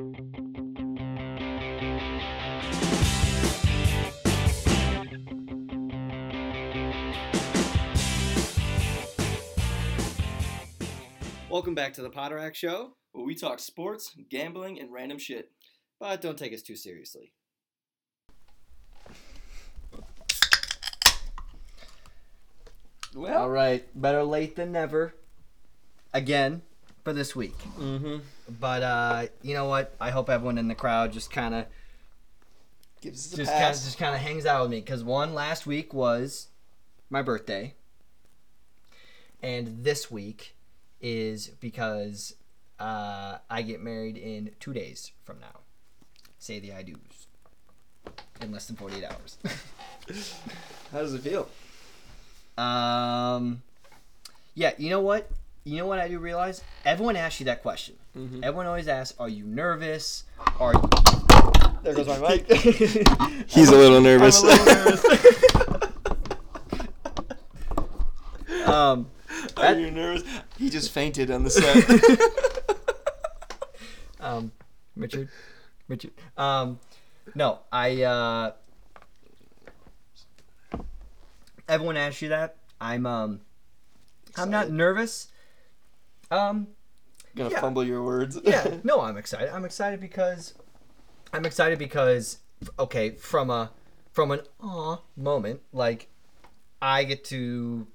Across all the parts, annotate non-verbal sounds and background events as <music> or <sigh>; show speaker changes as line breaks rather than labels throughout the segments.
Welcome back to the Poterack Show,
where we talk sports, gambling, and random shit.
but don't take us too seriously.
Well,
All right, better late than never. Again, for this week.
mm-hmm.
But uh, you know what? I hope everyone in the crowd just kind of
gives us a
just kind of just kind of hangs out with me because one last week was my birthday, and this week is because uh, I get married in two days from now. Say the I do's in less than forty eight hours. <laughs>
How does it feel?
Um, yeah, you know what? You know what I do realize? Everyone asks you that question.
Mhm.
Everyone always asks, "Are you nervous? Are you?" <laughs> There goes my mic. <laughs>
He's a little nervous.
I'm a little nervous. <laughs> um,
Are you nervous? He just fainted on the set.
um, Richard, Richard. Um, no, I. Uh, everyone asks you that. I'm. Um, I'm not nervous. Um,
Gonna
Yeah.
fumble your words.
yeah, <laughs> no, I'm excited. I'm excited because I'm excited because okay, from a from an aw moment, like I get to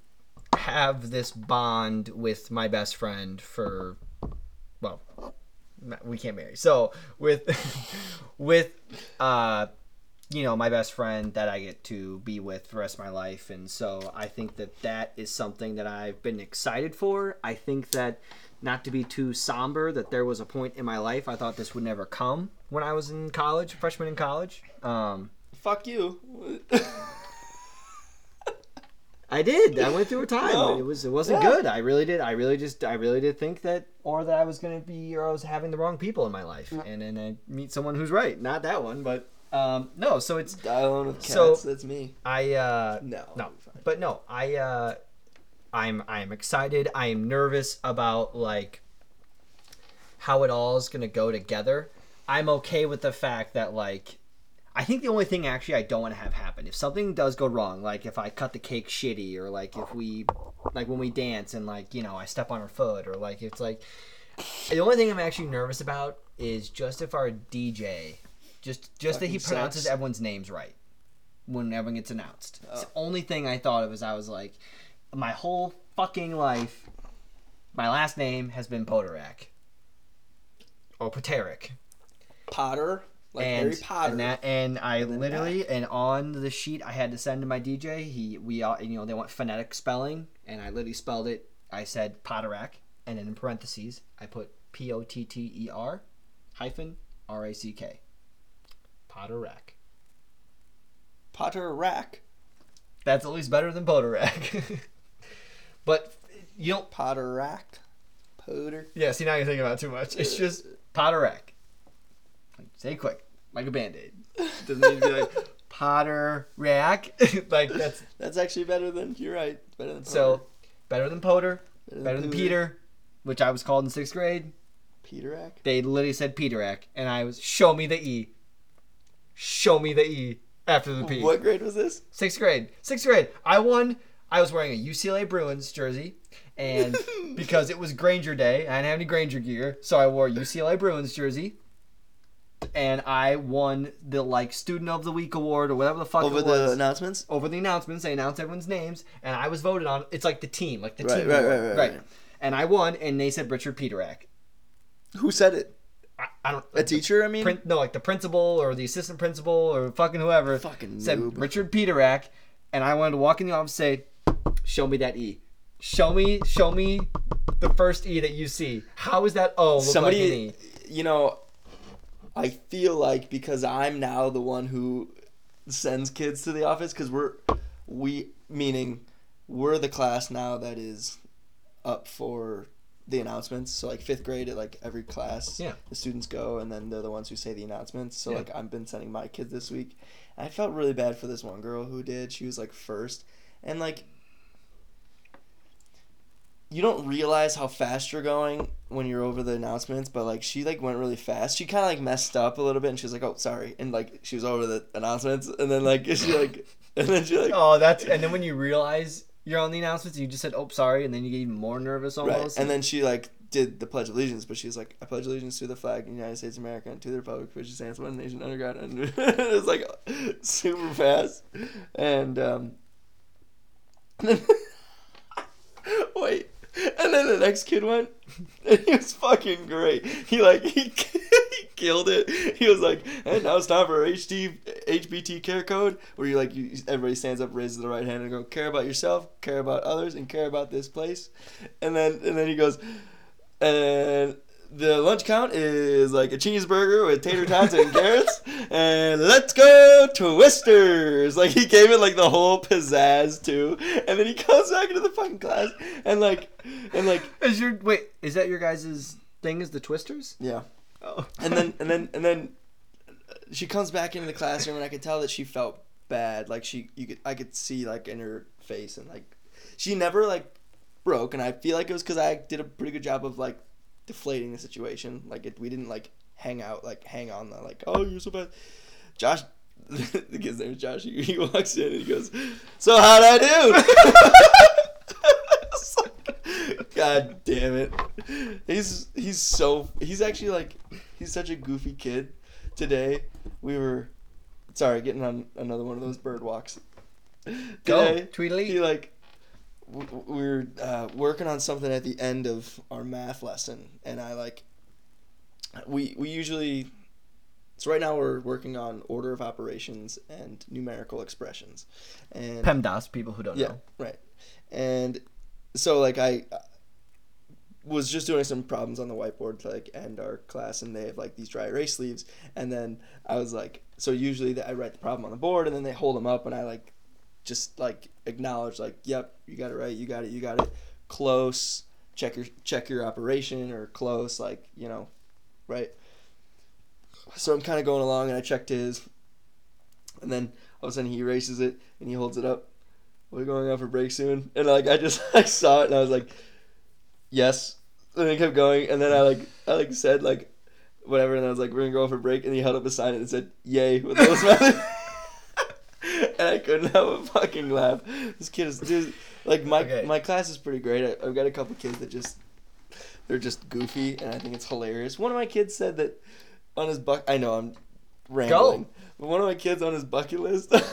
have this bond with my best friend for well, we can't marry. So with <laughs> with uh you know my best friend that I get to be with for the rest of my life, and so I think that that is something that I've been excited for. I think that not to be too somber, that there was a point in my life I thought this would never come when I was in college, freshman in college. Um,
Fuck you.
I did. I went through a time.
No.
It was it wasn't
Yeah.
good. I really did. I really just I really did think that or that I was gonna be or I was having the wrong people in my life, and then I meet someone who's right. Not that one, but um, no. So it's
Dialing with cats.
So-
that's me.
I uh,
No.
no,
I'll be fine.
but no, I uh, I'm I'm excited. I am nervous about like how it all is gonna go together. I'm okay with the fact that like I think the only thing actually I don't want to have happen if something does go wrong, like if I cut the cake shitty or like if we like when we dance and like you know I step on her foot or like it's like the only thing I'm actually nervous about is just if our DJ just just that he pronounces
sucks.
everyone's names right when everyone gets announced. It's the
Oh.
only thing I thought of as I was like, my whole fucking life, my last name has been Poterack. Or Poteric.
Potter, like
and,
Harry Potter.
And, that, and I
And
literally, and on the sheet I had to send to my DJ, he, we all, you know, they want phonetic spelling, and I literally spelled it, I said Poterak, and then in parentheses, I put P O T T E R hyphen R A C K. Poterak.
Potter rack.
That's at least better than Poterak. <laughs> but, you don't
Potter rack. Potter.
Yeah, see now you're thinking about it too much. It's uh, just Potterack. Like, say it quick, like a band-aid. Doesn't need to be like <laughs> Potterack. <laughs> like that's
That's actually better than. You're right. Better than.
so better than Potter,
better
better than Peter, which I was called in sixth grade.
Peter rack.
They literally said Peterack, and I was show me the E. Show me the E after the P.
What grade was this?
Sixth grade. Sixth grade. I won. I was wearing a UCLA Bruins jersey, and <laughs> because it was Granger Day, I didn't have any Granger gear, so I wore a UCLA Bruins jersey. And I won the like Student of the Week award or whatever the fuck
Over the announcements.
over the announcements, they announced everyone's names, and I was voted on. It's like the team, like the
Right,
team,
right,
award,
right, right, right.
And I won, and they said Richard Peterak.
Who said it?
I, I don't.
A teacher. I mean.
Prin- no, like the principal or the assistant principal or fucking whoever
Fucking
said
noob.
Richard Peterak, and I wanted to walk in the office and say, "Show me that E. Show me, show me the first E that you see. How is that O
Somebody.
like E?
You know. I feel like because I'm now the one who sends kids to the office because we're we meaning we're the class now that is up for the announcements. So like fifth grade at like every class,
Yeah.
the students go and then they're the ones who say the announcements. So
Yeah.
like I've been sending my kids this week. I felt really bad for this one girl who did. She was like first, and like you don't realize how fast you're going when you're over the announcements, but like she like went really fast. She kind of like messed up a little bit, and she was like, "Oh, sorry," and like she was over the announcements, and then like <laughs> she like, and then she like,
Oh, that's and then when you realize you're on the announcements, you just said, "Oh, sorry," and then you get even more nervous
right,
almost.
and then she like did the Pledge of Allegiance, but she was like, "I pledge allegiance to the flag of the United States of America and to the republic which stands one nation under God." <laughs> And it was like super fast, and um, and <laughs> then wait. And then the next kid went, <laughs> he was fucking great. He like he, <laughs> he killed it. He was like, and now it's time for HD HBT care code, where you like you, everybody stands up, raises the right hand, and go care about yourself, care about others, and care about this place. And then and then he goes, and the lunch count is like a cheeseburger with tater tots and <laughs> carrots, and let's go twisters. Like he gave it like the whole pizzazz too, and then he comes back into the fucking class and like and like
is your wait? Is that your guys' thing? Is the twisters?
yeah,
Oh.
and then <laughs> and then and then uh, she comes back into the classroom, and I could tell that she felt bad. Like she, you could, I could see like in her face, and like she never like broke, and I feel like it was because I did a pretty good job of like deflating the situation. Like it, we didn't like hang out, like hang on the like, oh you're so bad. Josh, <laughs> the kid's name is Josh. He, he walks in and he goes, "So how'd I do?" <laughs> Like, God damn it. He's he's so he's actually like he's such a goofy kid. Today we were sorry, getting on another one of those bird walks.
Go,
Today,
Tweedly.
He like we were uh, working on something at the end of our math lesson and I like we we usually so right now we're working on order of operations and numerical expressions. And
PEMDAS. People who don't
yeah,
know.
right. And so like I uh, was just doing some problems on the whiteboard to like end our class, and they have like these dry erase sleeves, and then I was like, so usually I write the problem on the board, and then they hold them up, and I like just like acknowledge like, yep, you got it right, you got it, you got it, close, check your check your operation or close, like you know, right. So I'm kind of going along, and I checked his, and then all of a sudden he erases it and he holds it up. We're going out for break soon, and like I just <laughs> I saw it and I was like, yes. And it kept going, and then I like I like said like whatever, and I was like we're gonna go out for break, and he held up a sign and it said yay with those <laughs> I couldn't have a fucking laugh. This kid is dude, like my
Okay.
my class is pretty great. I, I've got a couple kids that just they're just goofy, and I think it's hilarious. One of my kids said that on his buck. I know I'm rambling, but one of my kids on his bucket list. <laughs>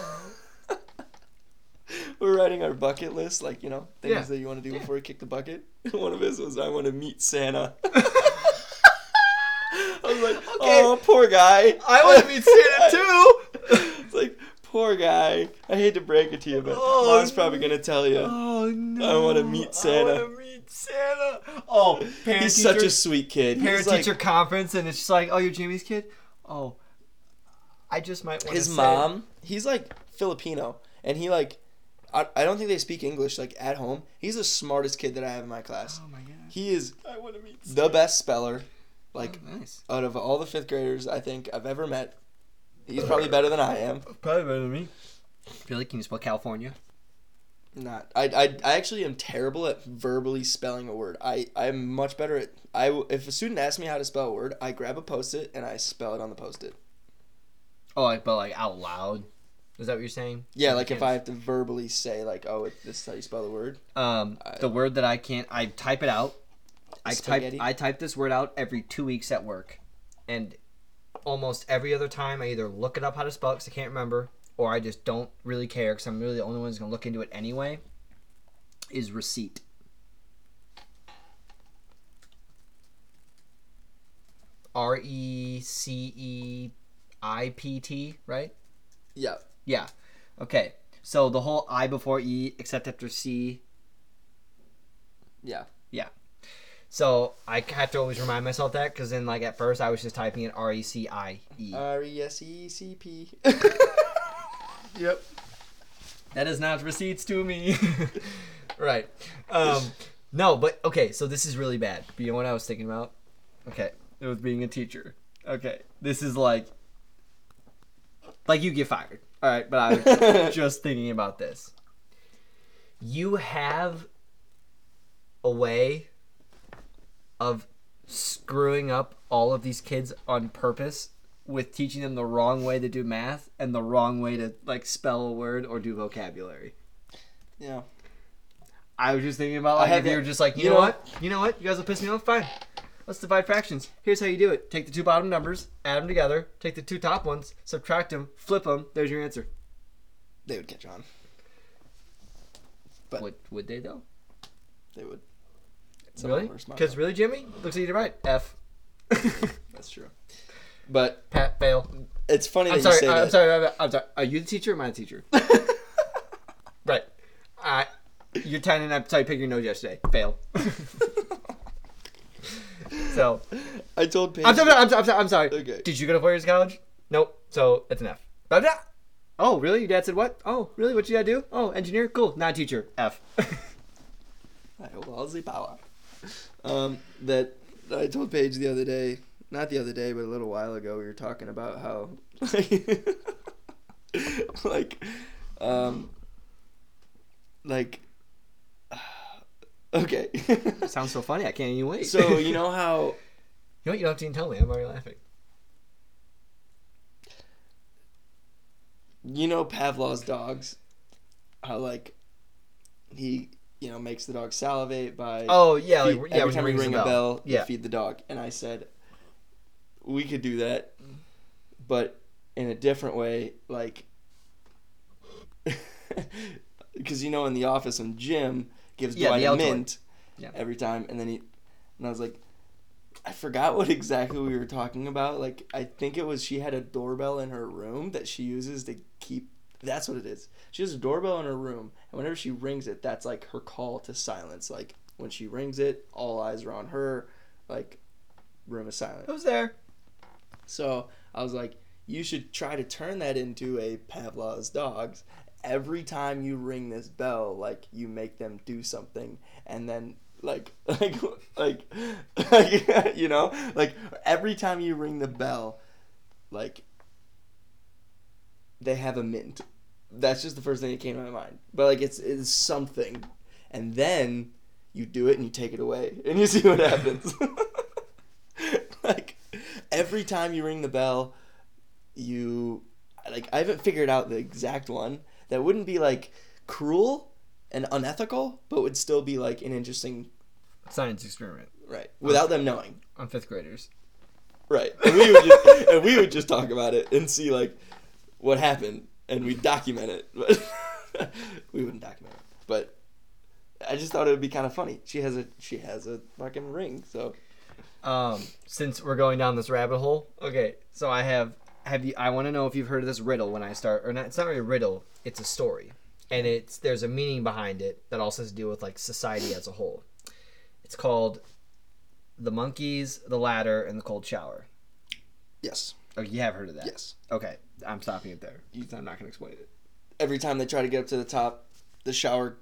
We're writing our bucket list, like you know things
Yeah.
that you want to do before you kick the bucket. <laughs> One of his was I want to meet Santa. <laughs> I was like, oh, poor guy.
I want to meet Santa too.
Poor guy. I hate to break it to you, but
Oh,
mom's probably gonna tell you.
Oh no!
I wanna meet Santa.
I want to meet Santa. Oh, parent
He's
teacher,
such a sweet kid.
parent
He's like,
teacher conference, and it's just like, oh, you're Jamie's kid. Oh, I just might want to.
his
say,
mom, he's like Filipino, and he like, I, I don't think they speak English like at home. He's the smartest kid that I have in my class.
Oh my god!
He is
I want to meet.
the best speller, like
oh, nice.
out of all the fifth graders I think I've ever met. He's probably better than I am.
Probably better than me. Really? Can you spell California?
Not. I, I, I actually am terrible at verbally spelling a word. I, I'm much better at. I w- if a student asks me how to spell a word, I grab a post it and I spell it on the post it.
Oh, like, but like out loud. Is that what you're saying?
Yeah,
You
like if I have to verbally say like, oh, it, this is how you spell the word.
Um,
I-
the word that I can't, I type it out. I type, I type this word out every two weeks at work, and almost every other time I either look it up how to spell because I can't remember, or I just don't really care because I'm really the only one who's gonna look into it anyway. Is receipt. R e c e i p t, right?
Yeah.
Yeah. Okay. So the whole I before E except after C.
Yeah. Yeah.
So I have to always remind myself that because then, like at first, I was just typing in R E C I E.
R e s e c p. <laughs>
Yep. That is not receipts to me. <laughs> right. Um, <laughs> no, but okay. So this is really bad. But you know what I was thinking about? Okay, it was being a teacher. Okay, this is like, like you get fired. All right, but I was just thinking about this. You have a way of screwing up all of these kids on purpose with teaching them the wrong way to do math and the wrong way to like spell a word or do vocabulary.
Yeah.
I was just thinking about like if you were just like, you,
you
know,
know-
what? You know what? You guys will piss me off. Fine. Let's divide fractions. Here's how you do it. Take the two bottom numbers, add them together, take the two top ones, subtract them, flip them. There's your answer.
They would catch on. But-
would, would they though?
They would. Some of
really?
them are smart,
Because really, Jimmy looks at you right. F. <laughs>
That's true. But
Pat fail.
it's funny
I'm
that
sorry.
you say uh,
I'm
that.
sorry. I'm, I'm sorry. Are you the teacher or am I the teacher? <laughs> right. I. You're ten and I saw you pick your nose yesterday. Fail. <laughs> so
I told Paige.
I'm sorry. I'm sorry. I'm sorry. I'm sorry.
Okay.
Did you go to four years of college? Nope. So it's an F. Blah, blah. Oh, really? Your dad said what? Oh, really? What did you gotta do? Oh, engineer? Cool. Not a teacher. F.
I will the power. Um, that I told Paige the other day, not the other day, but a little while ago, we were talking about how, <laughs> like, um, like, <sighs> okay.
Sounds so funny. I can't even wait.
so you know how <laughs>
you know what? You don't have to even tell me. I'm already laughing.
you know Pavlov's dogs, how like he you know makes the dog salivate by
Oh yeah,
feed-
like, yeah.
every time you ring a bell, you
Yeah.
feed the dog. And I said, we could do that, but in a different way, like, <laughs> because you know, in the office, when Jim gives
Yeah,
Dwight
the
a mint
Yeah.
every time, and then he, and I was like. I forgot what exactly we were talking about. Like, I think it was she had a doorbell in her room that she uses to keep. That's what it is. She has a doorbell in her room, and whenever she rings it, that's like her call to silence. Like, when she rings it, all eyes are on her. Like, room is silent.
Who's there?
So I was like, you should try to turn that into a Pavlov's dogs. Every time you ring this bell, like you make them do something, and then like <laughs> like like, like <laughs> you know like every time you ring the bell, like they have a mint. That's just the first thing that came to my mind. But like it's it's something, and then you do it and you take it away <laughs> and you see what happens. <laughs> like every time you ring the bell, you like I haven't figured out the exact one that wouldn't be like cruel and unethical, but would still be like an interesting
Science experiment
right without them knowing.
on fifth graders.
Right. And we would just, and we would just talk about it and see like what happened and we document it. But <laughs> we wouldn't document it. But I just thought it would be kind of funny. She has a she has a fucking ring, so
Um, since we're going down this rabbit hole, okay. So I have have you? I want to know if you've heard of this riddle when I start, or not? It's not really a riddle. It's a story, and it's there's a meaning behind it that also has to do with like society as a whole. It's called the monkeys, the ladder, and the cold shower.
yes.
Oh, you have heard of that?
Yes.
Okay, I'm stopping it there. I'm not gonna explain it.
Every time they try to get up to the top, the shower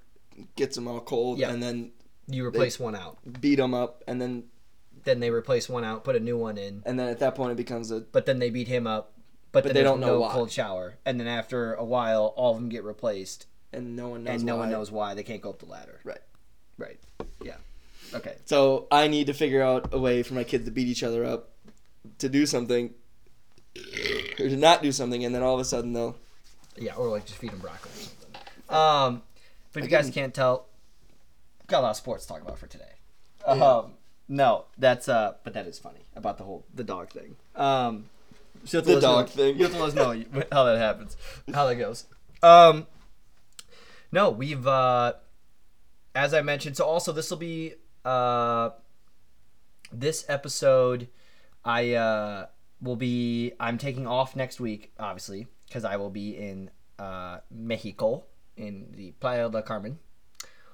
gets them all cold
Yeah.
and then
You replace one out,
beat them up and then
then they replace one out, put a new one in,
and then at that point it becomes a
but then they beat him up. But, then
they
there's
don't know
no
why.
cold shower, and then after a while, all of them get replaced,
and no one knows
and no one
why.
knows why they can't go up the ladder.
Right.
Right. Yeah. Okay.
So I need to figure out a way for my kids to beat each other up, to do something, or to not do something, and then all of a sudden they'll.
Yeah, or like just feed them broccoli or something. Um, but if you guys
Again-
can't tell, got a lot of sports to talk about for today.
Yeah.
Um, no, that's uh, but that is funny about the whole the dog thing. Um, so you have to
The
let us
dog
know-
thing.
You have to let us know <laughs> how that happens, how that goes. Um, no, we've uh, as I mentioned. So also this will be uh, this episode. I uh will be. I'm taking off next week, obviously, because I will be in uh, Mexico in the Playa del Carmen.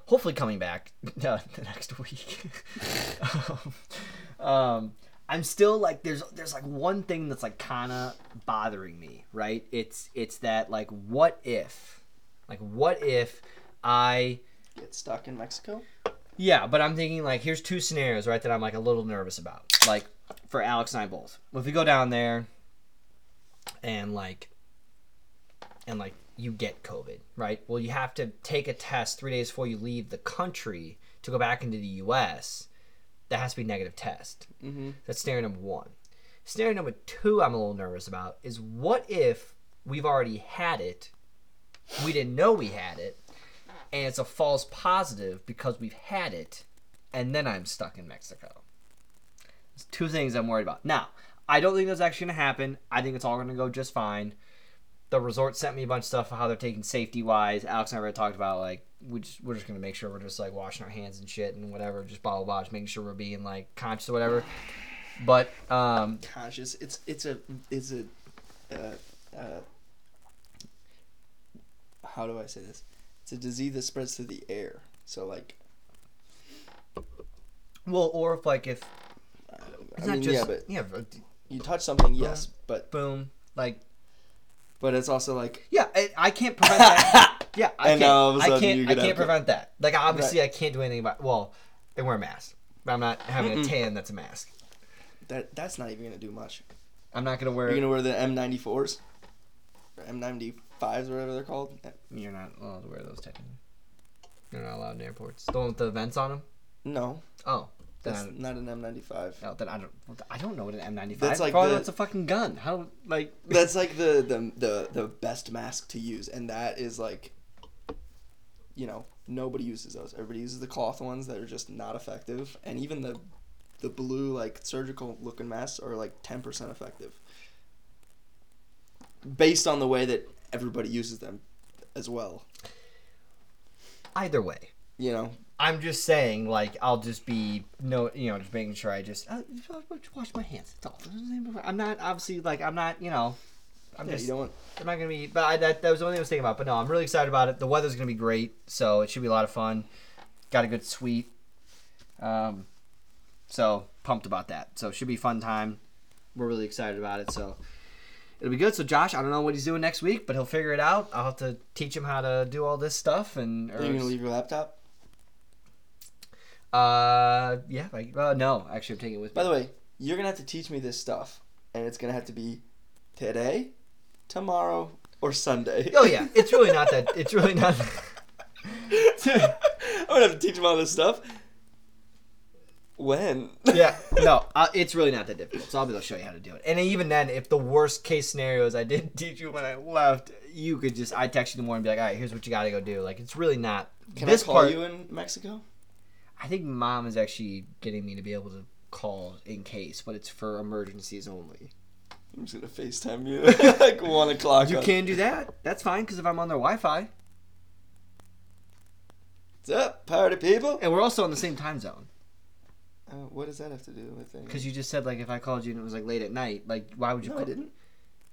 Hopefully, coming back uh, <laughs> the next week. um, <laughs> um, I'm still like there's there's like one thing that's like kind of bothering me, right? It's it's that like what if, like what if I
Get stuck in Mexico.
yeah, but I'm thinking like here's two scenarios, right, that I'm like a little nervous about. Like for Alex and I both. Well, If you go down there and like and like you get COVID, right? Well, you have to take a test 3 days before you leave the country to go back into the US. that has to be negative test.
Mm-hmm.
That's scenario number one. Scenario number two, I'm a little nervous about is what if we've already had it, we didn't know we had it, and it's a false positive because we've had it, and then I'm stuck in Mexico. Two things I'm worried about. Now, I don't think that's actually going to happen. I think it's all going to go just fine. The resort sent me a bunch of stuff how they're taking safety wise. Alex and I already talked about like we just, we're just gonna make sure we're just like washing our hands and shit and whatever, just blah blah blah, just making sure we're being like conscious or whatever. But um,
Conscious. It's it's a it's a uh, uh, how do I say this? It's a disease that spreads through the air. So like,
well, or if like if it's
I mean,
not just
yeah, but
yeah, but
you touch something, yes, but
boom, like
but it's also like
yeah, I, I can't prevent that. <laughs> Yeah, I
And
can't.
now all of a
I can't. I can't prevent that. Like obviously,
Right.
I can't do anything about. Well, they wear a mask, but I'm not having a
Mm-mm.
tan that's a mask.
that. That's not even gonna do much.
I'm not gonna wear.
You're gonna wear the M94s, or M95s, whatever they're called.
Eh, you're not allowed to wear those technically. You're not allowed in airports. The one with the vents on them.
No,
Oh,
that's
don't,
an M95.
no, then I don't. I don't know what an M95.
That's like
Probably
the-
it's a fucking gun. How like <laughs>
That's like the, the the the best mask to use, and that is like, you know, nobody uses those. Everybody uses the cloth ones that are just not effective, and even the the blue like surgical looking masks are like ten percent effective, based on the way that everybody uses them, as well.
either way.
You know,
I'm just saying, like, I'll just be no, you know, just making sure I just uh, wash my hands. That's all. I'm not obviously like I'm not, you know, I'm
yeah,
just
you don't want.
I'm not gonna be. But I, that that was the only thing I was thinking about. But no, I'm really excited about it. The weather's gonna be great, so it should be a lot of fun. Got a good suite. Um, so pumped about that. So it should be a fun time. We're really excited about it. So it'll be good. So Josh, I don't know what he's doing next week, but he'll figure it out. I'll have to teach him how to do all this stuff and.
Are you gonna leave your laptop?
Uh, yeah. I, uh, no, actually, I'm taking it with
By
me.
the way, you're gonna have to teach me this stuff, and it's gonna have to be today, tomorrow, or Sunday.
oh yeah, it's really not that. It's really not. <laughs>
I'm gonna have to teach him all this stuff. When?
yeah, <laughs> no, uh, it's really not that difficult. So I'll be able to show you how to do it. And even then, if the worst case scenario is I didn't <laughs> teach you when I left, you could just I text you in the morning and be like, all right, here's what you got to go do. Like it's really not.
Can
this
I call
part,
you in Mexico?
I think mom is actually getting me to be able to call in case, but it's for emergencies only.
I'm just gonna FaceTime you <laughs> like one o'clock.
You
on-
can do that. That's fine because if I'm on their Wi-Fi,
What's up, party people?
and we're also on the same time zone.
Uh, what does that have to do with anything?
Because you just said like if I called you and it was like late at night, like why would you?
no,
call?
I didn't.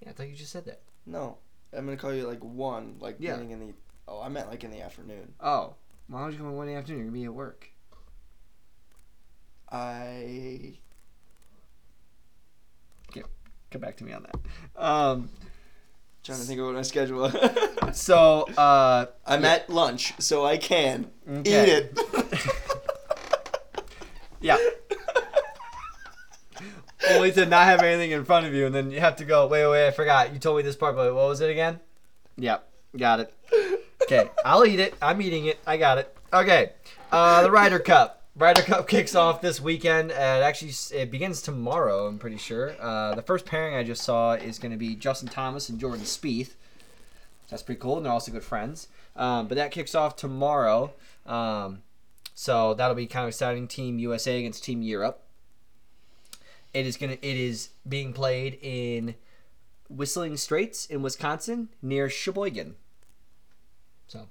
Yeah, I thought you just said that.
No, I'm gonna call you like one, like
Yeah.
in the. Oh, I meant like in the afternoon.
Oh, why would you come on one in the afternoon? You're gonna be at work.
I Okay,
Come back to me on that. Um,
trying to think of what my schedule. <laughs>
so uh,
I'm at lunch, so I can
Okay.
eat it. <laughs>
yeah. Only to not have anything in front of you, and then you have to go. Wait, wait, I forgot. You told me this part, but what was it again? Yep, got it. Okay, I'll eat it. I'm eating it. I got it. Okay, uh, the Ryder Cup. Ryder Cup kicks off this weekend. Uh, it actually it begins tomorrow. I'm pretty sure. Uh, the first pairing I just saw is going to be Justin Thomas and Jordan Spieth. That's pretty cool, and they're also good friends. Um, but that kicks off tomorrow. Um, so that'll be kind of exciting. Team USA against Team Europe. It is gonna. It is being played in Whistling Straits in Wisconsin near Sheboygan. So,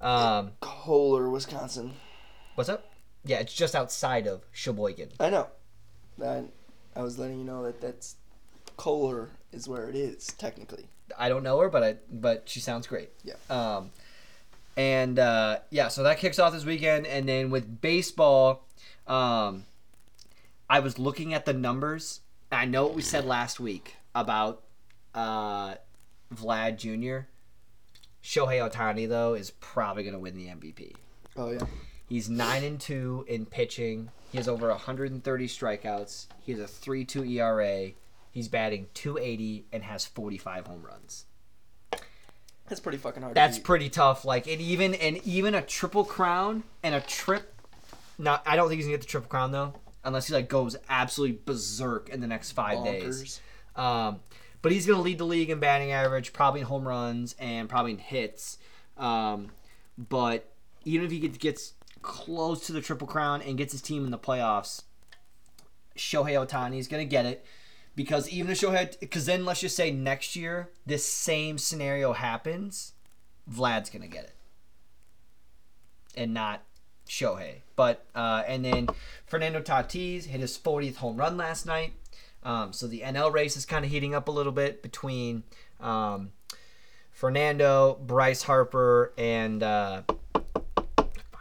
um,
Kohler, Wisconsin.
what's up? Yeah, it's just outside of Sheboygan.
I know. I, I was letting you know that that's Kohler is where it is technically.
I don't know her, but I but she sounds great.
Yeah.
Um, and uh, yeah, so that kicks off this weekend, and then with baseball, um, I was looking at the numbers. I know what we said last week about uh, Vlad Jr. Shohei Ohtani though is probably going to win the MVP.
Oh yeah.
He's nine and two in pitching. He has over 130 strikeouts. He has a 3.2 ERA. He's batting 280 and has 45 home runs.
That's pretty fucking hard.
That's
to
pretty tough. Like and even and even a triple crown and a trip not. I don't think he's gonna get the triple crown though, unless he like goes absolutely berserk in the next five days. Um, but he's gonna lead the league in batting average, probably in home runs and probably in hits. Um, but even if he gets, gets close to the triple crown and gets his team in the playoffs, Shohei Ohtani is gonna get it. Because even if Shohei, because then let's just say next year this same scenario happens, Vlad's gonna get it, and not Shohei. But uh, and then Fernando Tatis hit his 40th home run last night. Um, so the NL race is kind of heating up a little bit between um, Fernando, Bryce Harper, and uh,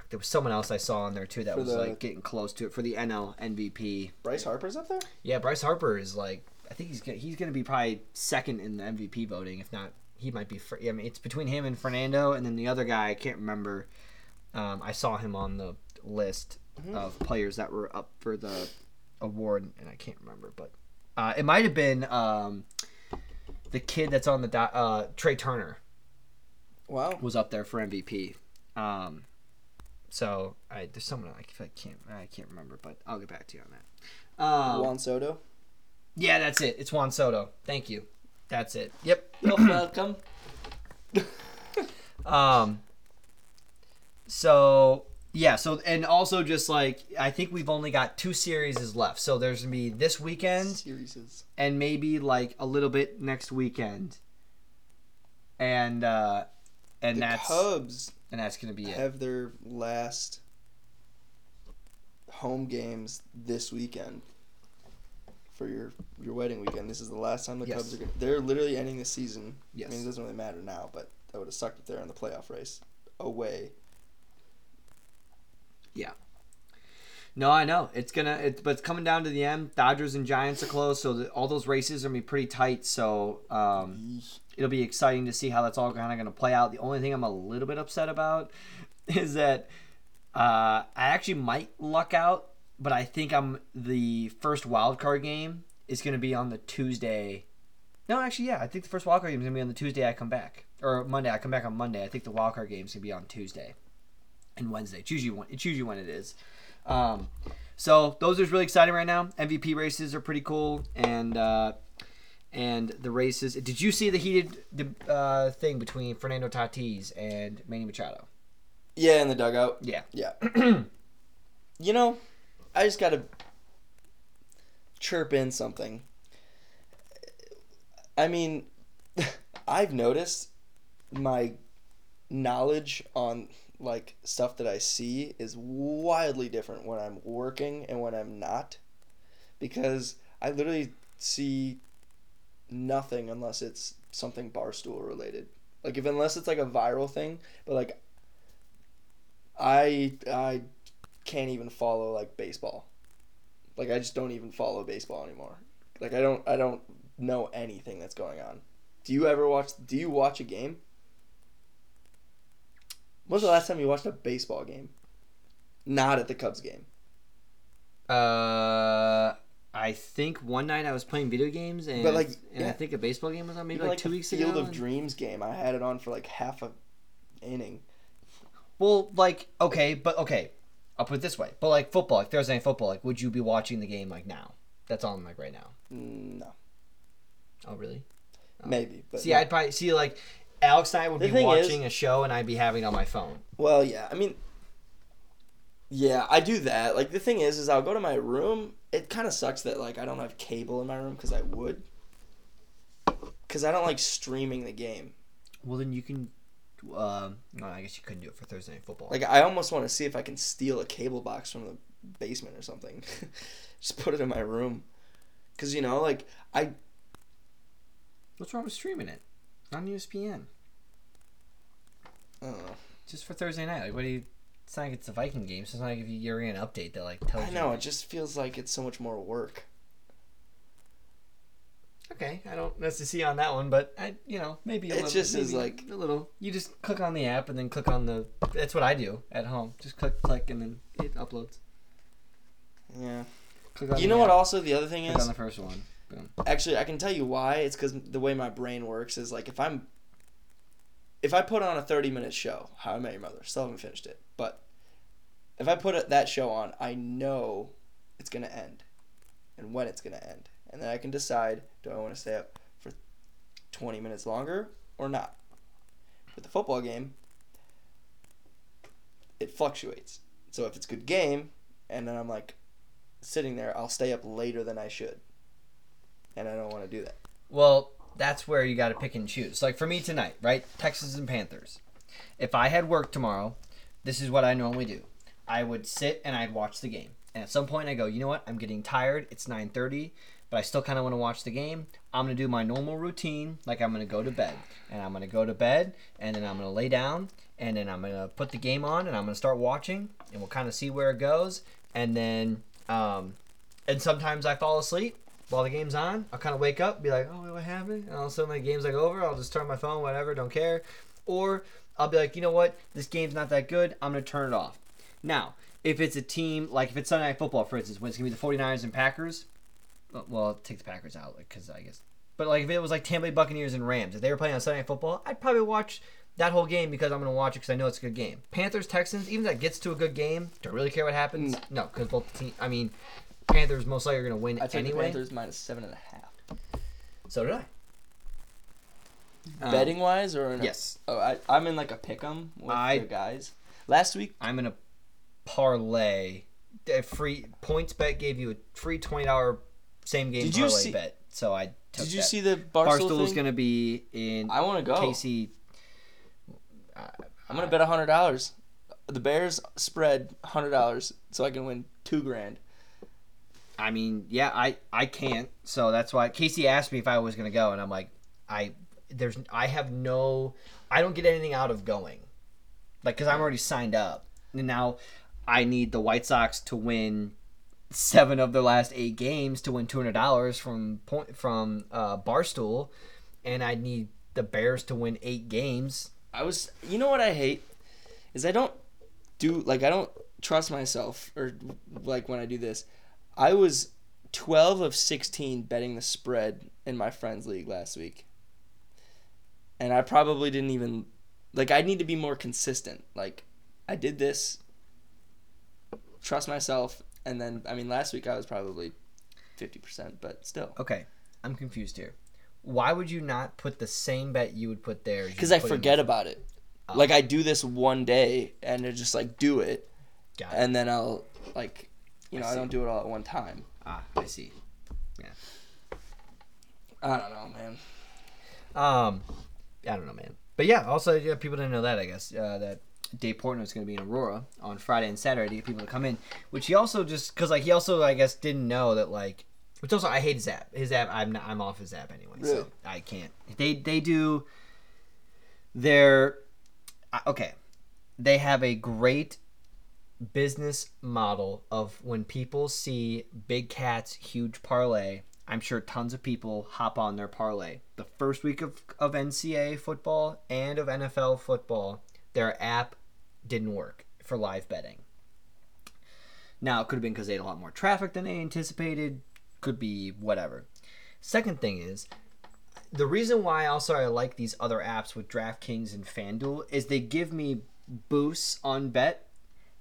there was someone else I saw on there too that
For
was
the-
like getting close to it for the NL MVP.
Bryce Harper's up there.
Yeah, Bryce Harper is like I think he's gonna, he's going to be probably second in the MVP voting, if not he might be. fir- I mean, it's between him and Fernando, and then the other guy I can't remember. Um, I saw him on the list of players that were up for the award, and I can't remember, but uh, it might have been um, the kid that's on the do- uh, Trea Turner
Wow.
was up there for MVP. Um, so I there's someone I, I can't I can't remember, but I'll get back to you on that. Um,
Juan Soto.
yeah, that's it. It's Juan Soto. Thank you. That's it. Yep.
You're <clears throat> welcome. <laughs>
Um. So yeah. So and also just like I think we've only got two series left. So there's gonna be this weekend
Series.
and maybe like a little bit next weekend. And uh, and
The
that's
Cubs
and that's gonna be it.
have their last home games this weekend for your your wedding weekend. This is the last time the
Yes.
Cubs are going. to They're literally ending the season.
Yes.
I mean, it doesn't really matter now, but that would have sucked if they're in the playoff race away. Yeah.
No, I know it's gonna. It's but it's coming down to the end. Dodgers and Giants are close, so the, all those races are gonna be pretty tight. So um, it'll be exciting to see how that's all kind of gonna play out. The only thing I'm a little bit upset about <laughs> is that uh, I actually might luck out, but I think I'm the first wild card game is gonna be on the Tuesday. No, actually, yeah, I think the first wild card game is gonna be on the Tuesday I come back, or Monday I come back on Monday. I think the wild card game is gonna be on Tuesday and Wednesday. It's usually when it's usually when it is. Um, so those are really exciting right now. MVP races are pretty cool, and uh, and the races. Did you see the heated the uh, thing between Fernando Tatis and Manny Machado?
Yeah, in the dugout.
Yeah.
Yeah. <clears throat> you know, I just got to chirp in something. I mean, <laughs> I've noticed my knowledge on like stuff that I see is wildly different when I'm working and when I'm not because I literally see nothing unless it's something barstool related. Like if unless it's like a viral thing, but like I I can't even follow like baseball. Like I just don't even follow baseball anymore. Like I don't I don't know anything that's going on. Do you ever watch do you watch a game? When's the last time you watched a baseball game? Not at the Cubs game.
Uh, I think one night I was playing video games, and
But, like,
and I think a baseball game was on maybe
Even,
like, two weeks
Field
ago.
of Dreams game. I had it on for like half a inning.
Well, like okay, but okay, I'll put it this way. But like football, like Thursday night football, like would you be watching the game like now? That's on like right now.
Mm, No,
Oh really?
maybe. But
See,
no.
I'd probably see like Alex and I would
The
be
thing is-
watching a show and I'd be having it on my phone.
Well, yeah. I mean, yeah, I do that. Like the thing is, is I'll go to my room. It kind of sucks that like I don't have cable in my room because I would. Because I don't like streaming the game.
Well, then you can. Um, no, I guess you couldn't do it for Thursday night football.
Like I almost want to see if I can steal a cable box from the basement or something. <laughs> Just put it in my room. Cause you know, like I
what's wrong with streaming it on ESPN
I don't know.
just for Thursday night? Like, what do you? It's not like it's a Viking game. So it's not like if you- you're an update that like tells
I
you.
know. It just feels like it's so much more work.
Okay, I don't necessarily see on that one, but I, you know, maybe a
It
little,
just is like-
a little. You just click on the app and then click on the. That's what I do at home. Just click, click, and then it uploads.
Yeah.
Click on
You
the
know what? Also, the other thing
Click on
is,
the first one. Boom.
actually, I can tell you why. It's because the way my brain works is like if I'm, if I put on a thirty minute show, How I Met Your Mother, still haven't finished it, but if I put that show on, I know it's gonna end, and when it's gonna end, and then I can decide: do I want to stay up for twenty minutes longer or not? With the football game, it fluctuates. So if it's good game, and then I'm like sitting there, I'll stay up later than I should, and I don't want to do that.
Well, that's where you got to pick and choose. Like for me tonight, right? Texans and Panthers. If I had work tomorrow, this is what I normally do. I would sit and I'd watch the game. And at some point I go, you know what? I'm getting tired. It's 9:30, but I still kind of want to watch the game. I'm going to do my normal routine, like I'm going to go to bed. And I'm going to go to bed and then I'm going to lay down and then I'm going to put the game on and I'm going to start watching and we'll kind of see where it goes. And then um and sometimes I fall asleep while the game's on. I'll kind of wake up, be like, oh, what happened? And all of a sudden, the game's like over. I'll just turn my phone, whatever, don't care. Or I'll be like, you know what? This game's not that good. I'm going to turn it off. Now, if it's a team, like if it's Sunday Night Football, for instance, when it's going to be the 49ers and Packers, well, take the Packers out because I guess. But like if it was like Tampa Bay Buccaneers and Rams, if they were playing on Sunday Night Football, I'd probably watch that whole game because I'm going to watch it because I know it's a good game. Panthers Texans, even if that gets to a good game, do I really care what happens? Mm. No, because both the teams. I mean, Panthers most likely are going to win
I took the
anyway.
Panthers minus seven and a half.
So did I. Um,
Betting wise, or in a-
Yes,
Oh, I, I'm in like a pick 'em with
I-
the guys. Last week,
I'm in a parlay. A free PointsBet gave you a free twenty dollar same game
Did you
parlay
see-
bet. So I took
did you
that.
see the Barstool
Barstool's
thing?
gonna be in
I want to go.
Casey.
I'm gonna bet a hundred dollars. The Bears spread hundred dollars, so I can win two grand.
I mean, yeah, I I can't. So that's why Casey asked me if I was gonna go, and I'm like, I there's I have no, I don't get anything out of going, like because I'm already signed up, and now I need the White Sox to win seven of their last eight games to win two hundred dollars from point from uh, Barstool, and I need the Bears to win eight games.
I was, you know what I hate is I don't do like I don't trust myself or like when I do this. I was 12 of 16 betting the spread in my friends league last week. And I probably didn't even like I need to be more consistent. Like I did this trust myself and then I mean last week I was probably 50%, but still.
Okay, I'm confused here. Why would you not put the same bet you would put there?
Cuz I
in-
forget about it.
Oh.
Like I do this one day and I just like do it
Got it.
and then I'll like, you know,
I
I, don't do it all at one time.
Ah, I see. Yeah.
I don't know, man.
Um, I don't know, man. But yeah, also yeah, people didn't know that. I guess uh, that Dave Portnoy is going to be in Aurora on Friday and Saturday to get people to come in. Which he also just because like he also I guess didn't know that like. Which also I hate his app. His app I'm not, I'm off his app anyway,
Really?
so I can't. They they do. Their uh, okay, they have a great business model of when people see Big Cat's huge parlay. I'm sure tons of people hop on their parlay. The first week of, of NCAA football and of NFL football, their app didn't work for live betting. Now, it could have been because they had a lot more traffic than they anticipated. Could be whatever. Second thing is, the reason why also I like these other apps with DraftKings and FanDuel is they give me boosts on bet.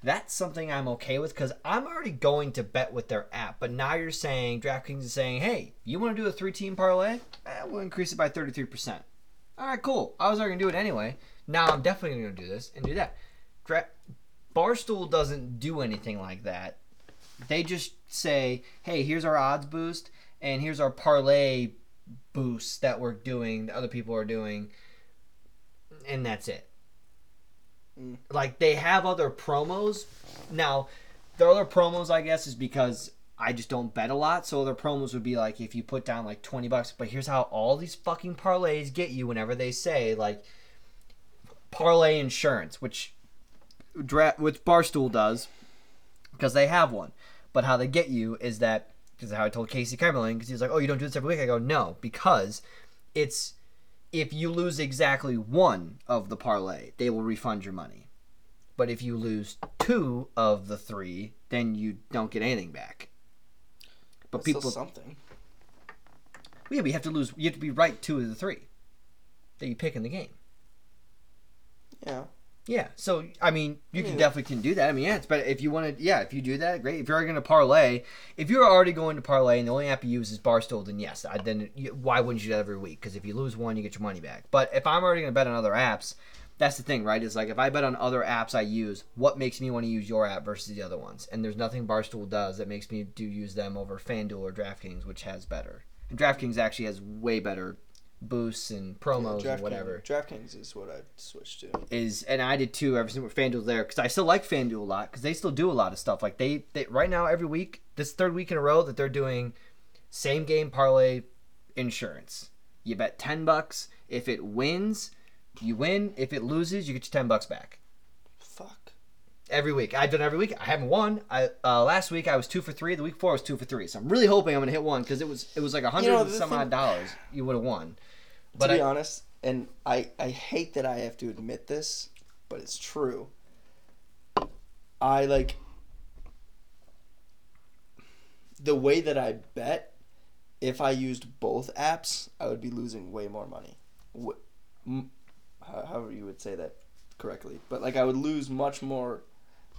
That's something I'm okay with because I'm already going to bet with their app. But now you're saying DraftKings is saying, "Hey, you want to do a three-team parlay? Eh, we'll increase it by 33%." All right, cool. I was already gonna do it anyway. Now I'm definitely gonna do this and do that. Dra- Barstool doesn't do anything like that. They just say, "Hey, here's our odds boost, and here's our parlay boost that we're doing, that other people are doing, and that's it."
Mm.
Like they have other promos. Now, their other promos, I guess, is because I just don't bet a lot. So their promos would be like if you put down like twenty bucks, but here's how all these fucking parlays get you whenever they say like parlay insurance, which dra- which Barstool does because they have one. But how they get you is that because how I told Casey Kimberlin because he's like, oh, you don't do this every week. I go, no, because it's if you lose exactly one of the parlay, they will refund your money. But if you lose two of the three, then you don't get anything back. But
That's
people,
something.
yeah, but you have to lose. You have to be right two of the three that you pick in the game.
Yeah.
Yeah, so I mean, you can
mean-
definitely can do that. I mean, yeah, it's better if you want to. Yeah, if you do that, great. If you're going to parlay, if you're already going to parlay and the only app you use is Barstool, then yes, I, then you, why wouldn't you do that every week? Because if you lose one, you get your money back. But if I'm already going to bet on other apps, that's the thing, right? Is like if I bet on other apps I use, what makes me want to use your app versus the other ones? And there's nothing Barstool does that makes me do use them over FanDuel or DraftKings, which has better. And DraftKings actually has way better boosts and promos
Yeah,
and whatever.
DraftKings is what I switched to.
is and I did too ever since FanDuel there because I still like FanDuel a lot because they still do a lot of stuff. Like they, they right now every week this third week in a row that they're doing same game parlay insurance. You bet 10 bucks if it wins you win if it loses you get your 10 bucks back.
Fuck.
every week. I've done every week. I haven't won. I uh, last week I was two for three the week before I was two for three. So I'm really hoping I'm gonna hit one because it was it was like a hundred
You know,
and some
thing-
odd dollars. You would have won
to be
I-
honest, and I, I hate that I have to admit this, but it's true. I like the way that I bet. If I used both apps, I would be losing way more money. However, you would say that correctly, but like I would lose much more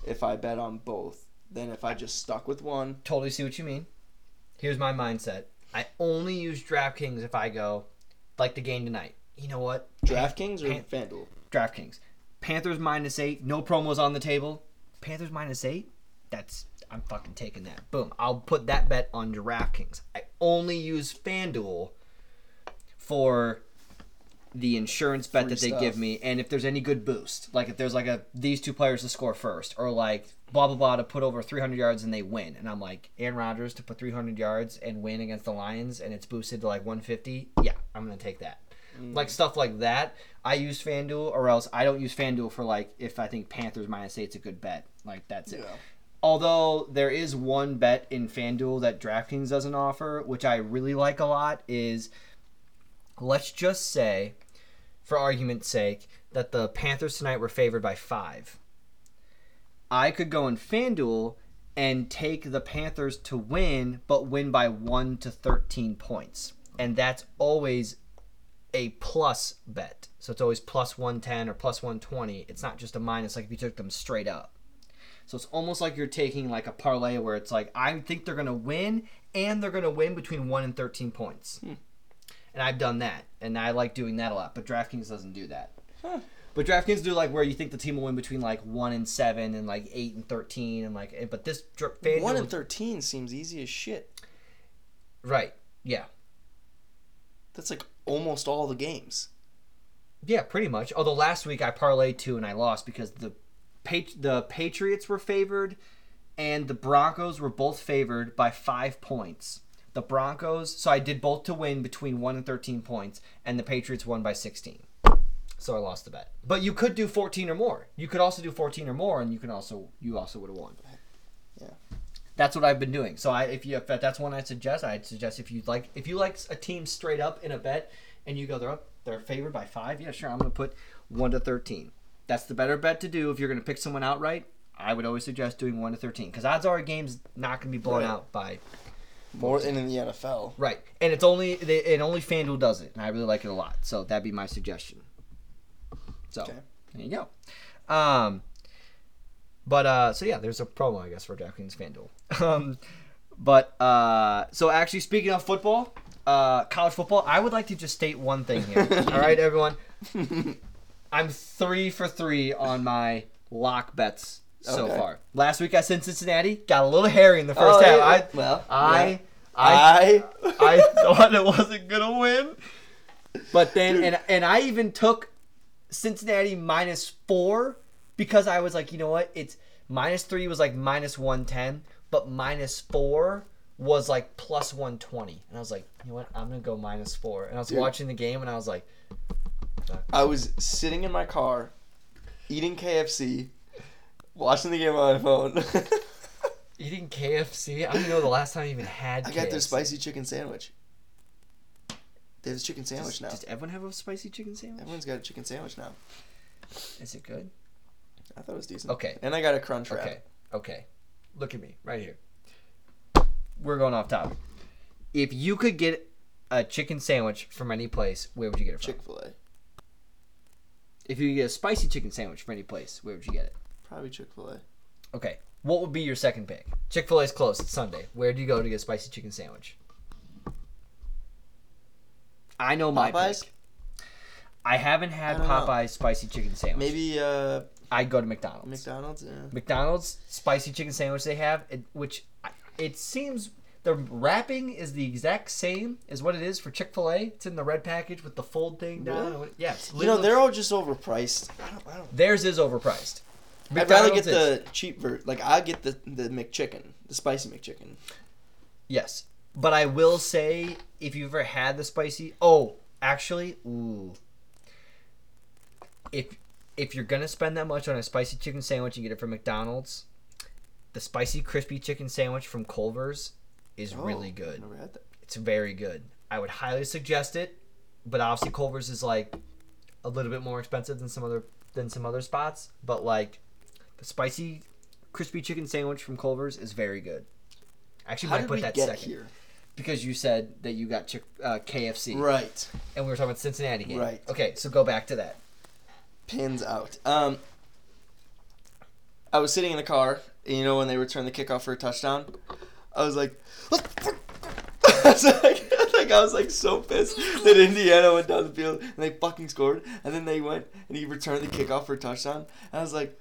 if I bet on both than if I just stuck with one.
totally see what you mean. Here's my mindset. I only use DraftKings if I go like the game tonight. You know what?
DraftKings or
Pan-
FanDuel?
DraftKings. Panthers minus eight. No promos on the table. Panthers minus eight. That's I'm fucking taking that. Boom. I'll put that bet on DraftKings. I only use FanDuel for the insurance bet
Free
that they
stuff.
give me, and if there's any good boost, like if there's like a these two players to score first, or like blah blah blah to put over 300 yards and they win, and I'm like Aaron Rodgers to put 300 yards and win against the Lions, and it's boosted to like 150. Yeah, I'm gonna take that. Mm. Like stuff like that, I use FanDuel, or else I don't use FanDuel for like if I think Panthers minus eight's a good bet. Like that's it. Although there is one bet in FanDuel that DraftKings doesn't offer, which I really like a lot, is let's just say, for argument's sake, that the Panthers tonight were favored by five. I could go in FanDuel and take the Panthers to win, but win by one to 13 points. And that's always a plus bet. So it's always plus 110 or plus 120. It's not just a minus like if you took them straight up. So it's almost like you're taking like a parlay where it's like I think they're gonna win and they're gonna win between one and thirteen points. Hmm. And I've done that, and I like doing that a lot. But DraftKings doesn't do that. But DraftKings do like where you think the team will win between like one and seven and like eight and thirteen and like. But this FanDuel,
One and thirteen seems easy as shit.
right? Yeah,
That's like almost all the games.
yeah, pretty much. Although last week I parlayed two and I lost because the the Patriots were favored and the Broncos were both favored by five points. The Broncos, so I did both to win between one and thirteen points, and the Patriots won by sixteen. So I lost the bet. But you could do fourteen or more. You could also do fourteen or more, and you can also you also would have won.
Yeah.
That's what I've been doing. So I, if you if that's one I'd suggest, I'd suggest if you like if you like a team straight up in a bet, and you go they're up they're favored by five. Yeah, sure, I'm gonna put one to thirteen. That's the better bet to do if you're gonna pick someone outright. I would always suggest doing one to thirteen because odds are a game's not gonna be blown
Right.
out by
More than in the NFL.
right, and it's only they, and only FanDuel does it, and I really like it a lot. So that'd be my suggestion. So
Okay.
there you go. Um, but uh, so yeah, there's a promo I guess for DraftKings FanDuel. <laughs> Um, but uh, so actually speaking of football, uh, college football, I would like to just state one thing here. <laughs> All right, everyone. I'm three for three on my lock bets so
Okay.
far. Last week I said Cincinnati, got a little hairy in the oh, first
Oh,
half.
yeah.
I,
Well,
I,
yeah.
I,
I,
I <laughs> thought it wasn't gonna win. But then and and I even took Cincinnati minus four because I was like, you know what? It's minus three was like minus one ten, but minus four was like plus one twenty. And I was like, you know what? I'm gonna go minus four. And I was
Dude.
watching the game and I was like,
I was sitting in my car, eating KFC, watching the game on my phone. <laughs>
eating KFC. I don't even know the last time I even had.
I got their spicy chicken sandwich. They have a chicken sandwich
Does,
now.
does everyone have a spicy chicken sandwich?
Everyone's got a chicken sandwich now.
Is it good?
I thought it was decent.
Okay.
And I got a crunch wrap.
Okay. Okay. Look at me right here. We're going off topic. If you could get a chicken sandwich from any place, where would you get it from?
Chick Fil A.
If you could get a spicy chicken sandwich from any place, where would you get it?
Probably Chick Fil A.
Okay. What would be your second pick? Chick Fil A is closed. It's Sunday. Where do you go to get a spicy chicken sandwich? I know my
Popeyes?
pick. I haven't had
I don't know.
Popeye's spicy chicken sandwich.
Maybe uh,
I'd go to McDonald's.
McDonald's. Yeah.
McDonald's spicy chicken sandwich they have, it, which I- it seems the wrapping is the exact same as what it is for Chick Fil A. It's in the red package with the fold thing down.
Really?
Yeah, it's
You know
literally-
they're all just overpriced. I don't. I don't
theirs is overpriced.
I'd rather get the cheap version. Like I get the the McChicken, the spicy McChicken.
Yes, but I will say if you've ever had the spicy, oh, actually, ooh, if if you're gonna spend that much on a spicy chicken sandwich and get it from McDonald's, the spicy crispy chicken sandwich from Culver's is
Oh,
really good.
Never had that.
It's very good. I would highly suggest it, but obviously Culver's is like a little bit more expensive than some other than some other spots. But like the spicy crispy chicken sandwich from Culver's is very good. Actually,
How
might put that
get
second
here?
because you said that you got Chick, uh, KFC,
Right.
and we were talking about Cincinnati game.
Right.
Okay, so go back to that.
Pins out. Um. I was sitting in the car, and you know when they returned the kickoff for a touchdown, I was like, what the fuck? I was like, <laughs> like I was like so pissed that Indiana went down the field and they fucking scored, and then they went and he returned the kickoff for a touchdown. And I was like,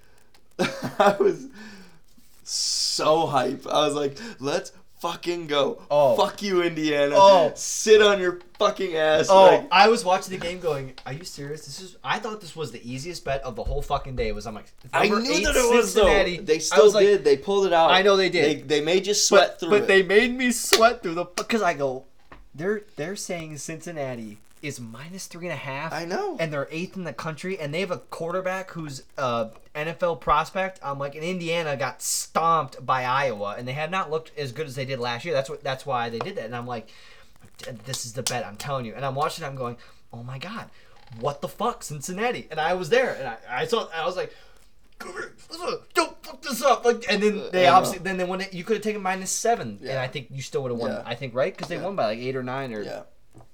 <laughs> I was so hype. I was like, let's fucking go.
Oh.
fuck you, Indiana.
Oh.
sit on your fucking ass.
Oh,
Like,
I was watching the game, going, "Are you serious? This is." I thought this was the easiest bet of the whole fucking day. Was I'm like,
I knew
eight,
that it was though.
Cincinnati.
They still
was like,
did. They pulled it out.
I know they did.
They, they made you sweat
but,
through
but
it.
they made me sweat through the because I go, they're they're saying Cincinnati is minus three and a half.
I know.
and they're eighth in the country, and they have a quarterback who's a NFL prospect. I'm like, and Indiana got stomped by Iowa, and they have not looked as good as they did last year. That's what that's why they did that. And I'm like, this is the bet. I'm telling you. And I'm watching. I'm going, oh my god, what the fuck, Cincinnati? And I was there, and I, I saw. I was like. "Come here, listen, Don't fuck this up! Like, and then they obviously then they won it. You could have taken minus seven, and I think you still would have won.
Yeah.
I think right because they
Yeah.
won by like eight or nine or
yeah.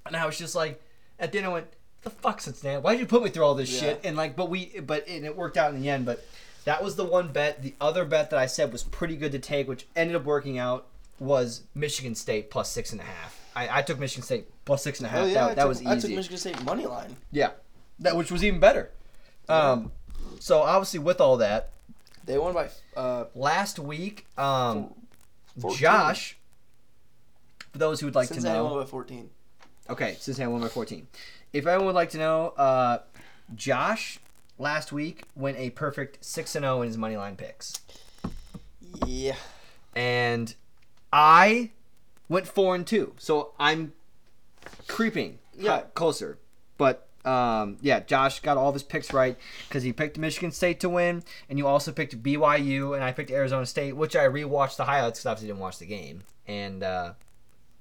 and I was just like, at the end I went, the fuck Cincinnati? Why'd you put me through all this
Yeah.
shit? And like, but we, but and it worked out in the end. But that was the one bet. The other bet that I said was pretty good to take, which ended up working out, was Michigan State plus six and a half. I, I took Michigan State plus six and a half.
Oh yeah,
that, that
took,
was easy.
I took Michigan State money line.
yeah, that which was even better. Um, so obviously with all that,
They won by uh,
last week, um,
14.
Josh. For those who would like
Cincinnati
to know,
won by 14.
Okay, Cincinnati won by 14. If anyone would like to know, uh, Josh last week went a perfect 6 and 0 in his money line picks.
Yeah.
And I went 4 and 2. So I'm creeping
Yeah.
closer. But um, yeah, Josh got all of his picks right because he picked Michigan State to win, and you also picked BYU, and I picked Arizona State, which I rewatched the highlights because obviously didn't watch the game. And uh,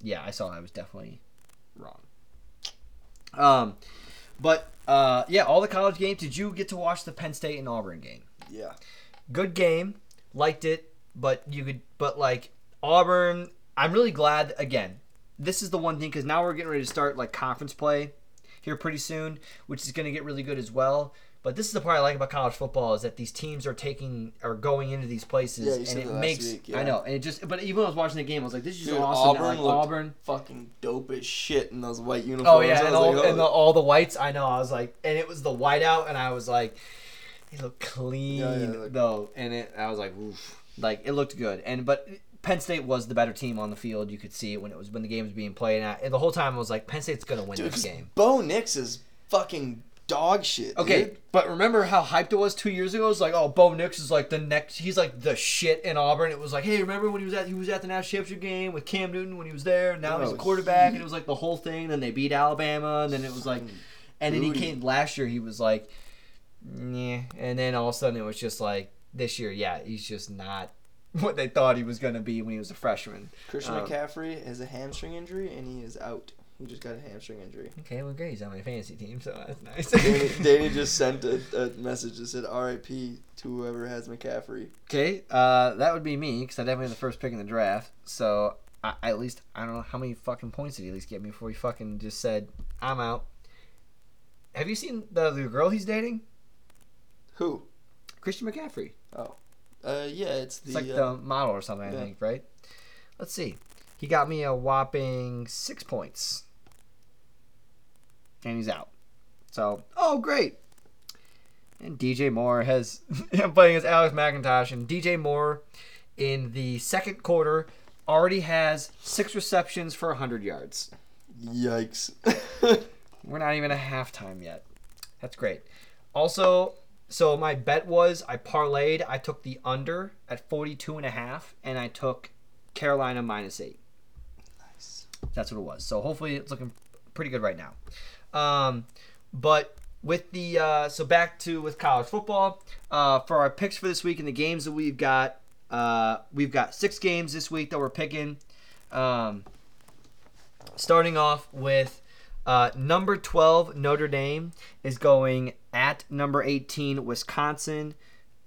yeah, I saw I was definitely wrong. Um, but uh, yeah, all the college games. Did you get to watch the Penn State and Auburn game?
Yeah.
Good game, liked it, but you could, but like Auburn. I'm really glad. Again, this is the one thing because now we're getting ready to start like conference play here pretty soon, which is going to get really good as well. But this is the part I like about college football is that these teams are taking are going into these places,
Yeah, you
and
said
it
last
makes
week, yeah.
I know, and it just. But even when I was watching the game, I was like, "This is
Dude,
awesome."
Auburn
like, Auburn.
fucking dope as shit in those white uniforms.
Oh yeah, and all,
like,
and the,
oh.
all the whites. I know. I was like, and it was the whiteout, and I was like, it looked clean
Yeah, yeah, like-
though, and it. I was like, oof, like it looked good, and but. Penn State was the better team on the field. You could see it when it was when the game was being played. And, I, and the whole time I was like, Penn State's gonna win
Dude,
this game.
Bo Nix is fucking dog shit.
Okay,
dude.
but remember how hyped it was two years ago? It's like, oh, Bo Nix is like the next. He's like the shit in Auburn. It was like, hey, remember when he was at he was at the national championship game with Cam Newton when he was there? Now he's a quarterback,
he-
and it was like the whole thing. Then they beat Alabama, and then it was like, and then he came last year. He was like, yeah, and then all of a sudden it was just like this year, yeah, he's just not <laughs> what they thought he was gonna be when he was a freshman.
Christian
Um,
McCaffrey has a hamstring injury and he is out. He just got a hamstring injury.
Okay, well, great. He's on my fantasy team, so that's <laughs> nice.
Danny, <laughs> Danny just sent a, a message that said "R.I.P. to whoever has McCaffrey."
Okay, uh, that would be me because I definitely had the first pick in the draft. So I, at least I don't know how many fucking points did he at least get me before he fucking just said I'm out. Have you seen the the girl he's dating?
Who?
Christian McCaffrey.
Oh, uh, yeah, it's the.
It's like
uh,
the model or something, I think, right? Let's see. He got me a whopping six points. And he's out. So, oh, great. And DJ Moore has. <laughs> I'm playing as Alex McIntosh, and DJ Moore in the second quarter already has six receptions for 100 yards.
Yikes. <laughs>
We're not even at halftime yet. That's great. Also, so my bet was I parlayed. I took the under at 42 and a half, and I took Carolina minus eight. That's what it was. So hopefully it's looking pretty good right now. Um, but with the uh, so back to with college football uh, for our picks for this week and the games that we've got. Uh, we've got six games this week that we're picking. Um, starting off with uh, number 12 Notre Dame is going at number 18 Wisconsin.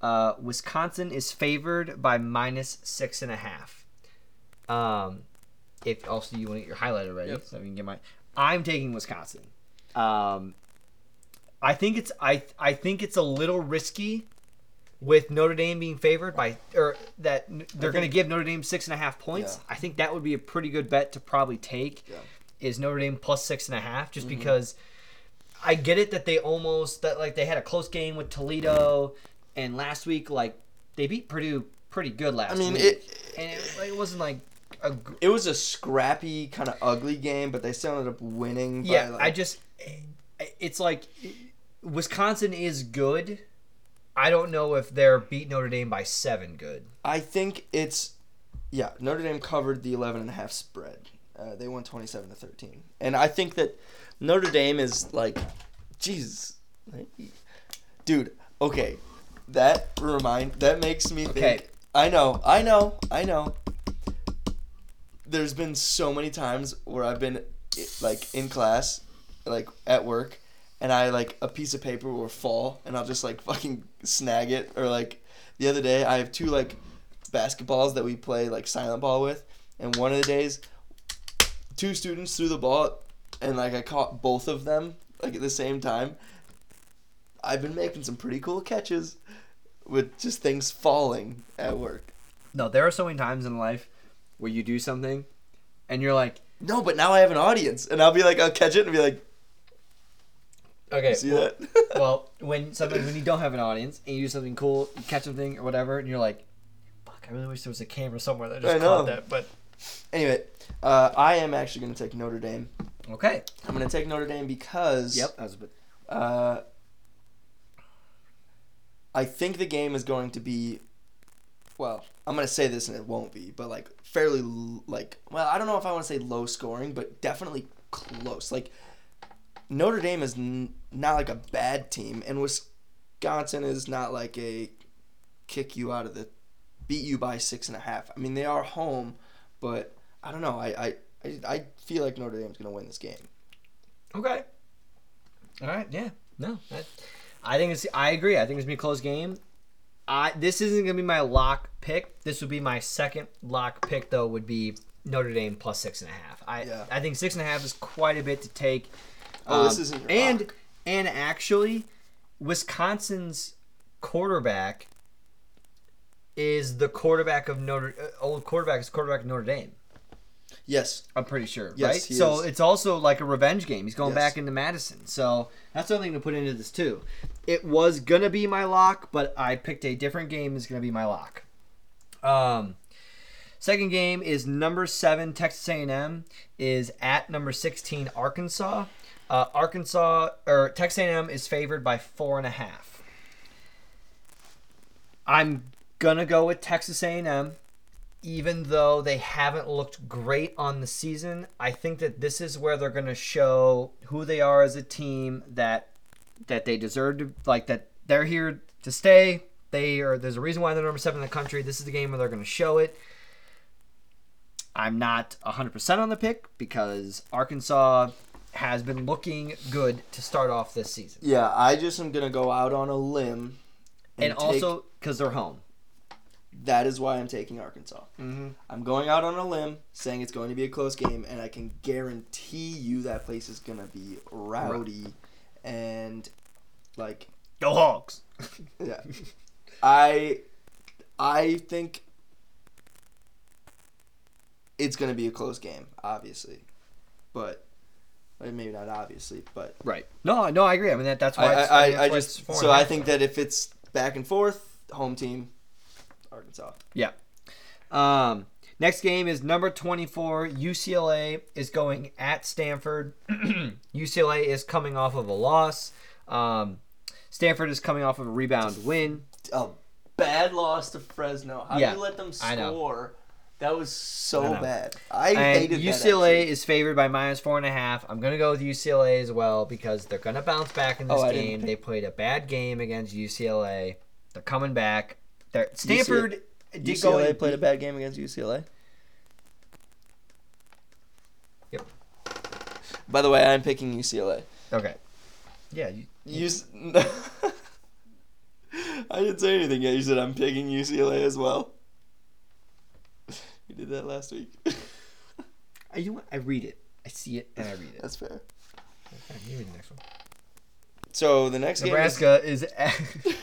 Uh, Wisconsin is favored by minus six and a half. Um, if also you want to get your highlighter ready,
Yep.
so I can get my. I'm taking Wisconsin. Um, I think it's I I think it's a little risky with Notre Dame being favored by or that they're going to give Notre Dame six and a half points.
Yeah.
I think that would be a pretty good bet to probably take.
Yeah.
Is Notre Dame plus six and a half just
Mm-hmm.
because I get it that they almost that like they had a close game with Toledo and last week like they beat Purdue pretty good last
I mean,
week
it
and it, it wasn't like a gr-
it was a scrappy, kind of ugly game, but they still ended up winning. By
yeah
like,
I just it's like Wisconsin is good. I don't know if they're beat Notre Dame by seven good.
I think it's yeah. Notre Dame covered the 11 and a half spread. Uh, they won 27 to 13, and I think that Notre Dame is like, Jesus, dude. Okay, that remind that makes me think.
Okay.
I know, I know, I know. There's been so many times where I've been like in class, like at work, and I like a piece of paper will fall, and I'll just like fucking snag it, or like the other day I have two like basketballs that we play like silent ball with, and one of the days, two students threw the ball, and like I caught both of them like at the same time. I've been making some pretty cool catches with just things falling at work.
No, there are so many times in life where you do something and you're like,
No, but now I have an audience, and I'll be like, I'll catch it and be like,
okay,
see
well,
that? <laughs>
well, when something when you don't have an audience and you do something cool, you catch something or whatever, and you're like, "Fuck, I really wish there was a camera somewhere that just caught that." But
anyway, uh, I am actually going to take Notre Dame.
okay,
I'm going to take Notre Dame because
yep, that was a bit.
uh, I think the game is going to be, well, I'm going to say this and it won't be, but like fairly l- like, well, I don't know if I want to say low scoring, but definitely close. Like Notre Dame is n- not like a bad team, and Wisconsin is not like a kick you out of the, beat you by six and a half. I mean, they are home, but I don't know. I I, I, I feel like Notre Dame's going to win this game.
Okay. All right. Yeah. No. That, I think it's. I agree. I think it's gonna be a close game. I this isn't gonna be my lock pick. This would be my second lock pick though. Would be Notre Dame plus six and a half. I
Yeah.
I think six and a half is quite a bit to take.
Oh, this
Um,
isn't your
and
lock.
and actually, Wisconsin's quarterback is the quarterback of Notre. Uh, old quarterback is quarterback of Notre Dame.
Yes.
I'm pretty sure,
Yes,
right? So
is.
it's also like a revenge game. He's going
Yes.
back into Madison. So that's something to put into this too. It was gonna be my lock, but I picked a different game is gonna be my lock. Um, second game is number seven Texas A&M is at number sixteen Arkansas. Uh, Arkansas or Texas A&M is favored by four and a half. I'm gonna go with Texas A&M even though they haven't looked great on the season, I think that this is where they're going to show who they are as a team that that they deserve to like that they're here to stay. They are there's a reason why they're number 7 in the country. This is the game where they're going to show it. I'm not 100% on the pick because Arkansas has been looking good to start off this season.
Yeah, I just am gonna go out on a limb,
And,
take-
also cuz they're home.
That is why I'm taking Arkansas.
Mm-hmm.
I'm going out on a limb, saying it's going to be a close game, and I can guarantee you that place is gonna be rowdy, and like
Go Hogs. <laughs>
Yeah. <laughs> I I think it's gonna be a close game, obviously. But maybe not obviously, but
Right. No, no, I agree. I mean that that's why.
I,
it's,
I, I
it's
just so I think that if it's back and forth, home team, Arkansas.
Um, next game is number 24. UCLA is going at Stanford. <clears throat> UCLA is coming off of a loss. Um, Stanford is coming off of a rebound win.
A bad loss to Fresno. How
Yeah,
do you let them score? That was so
I
bad. I
And
hated that,
UCLA
actually.
is favored by minus four and a half. I'm gonna go with UCLA as well because they're gonna bounce back in this
Oh,
game. They played a bad game against UCLA. They're coming back. They're, Stanford did go
UCLA played a bad game against UCLA.
Yep.
By the way, I'm picking UCLA.
Okay. Yeah. You,
You. s- <laughs> I didn't say anything yet. You said I'm picking UCLA as well. You did that last week. <laughs>
I, you? I read it. I see it and I read it.
That's fair.
Okay, you read the next one.
So the next
Nebraska is. at-
game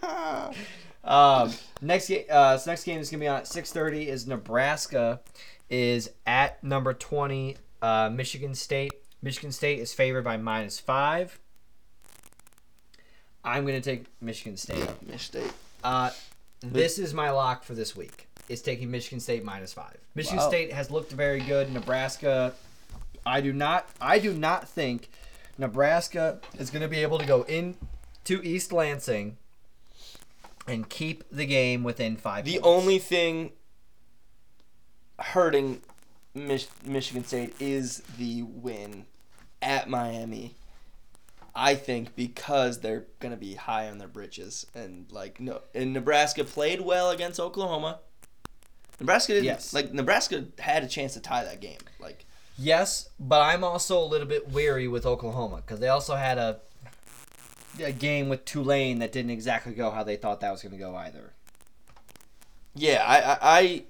<laughs>
um, next game. Uh, so next game is gonna be on at six thirty. Is Nebraska is at number twenty. Uh, Michigan State. Michigan State is favored by minus five. I'm gonna take Michigan State.
is Mich State.
Uh, this is my lock for this week. Is taking Michigan State minus five. Michigan
Wow.
State has looked very good. Nebraska, I do not. I do not think Nebraska is going to be able to go in to East Lansing and keep the game within five.
The
points.
only thing hurting Mich- Michigan State is the win at Miami. I think because they're gonna be high on their britches and like no, and Nebraska played well against Oklahoma. Nebraska didn't
Yes.
like Nebraska had a chance to tie that game. Like
yes, but I'm also a little bit weary with Oklahoma because they also had a a game with Tulane that didn't exactly go how they thought that was going to go either.
yeah, I I, I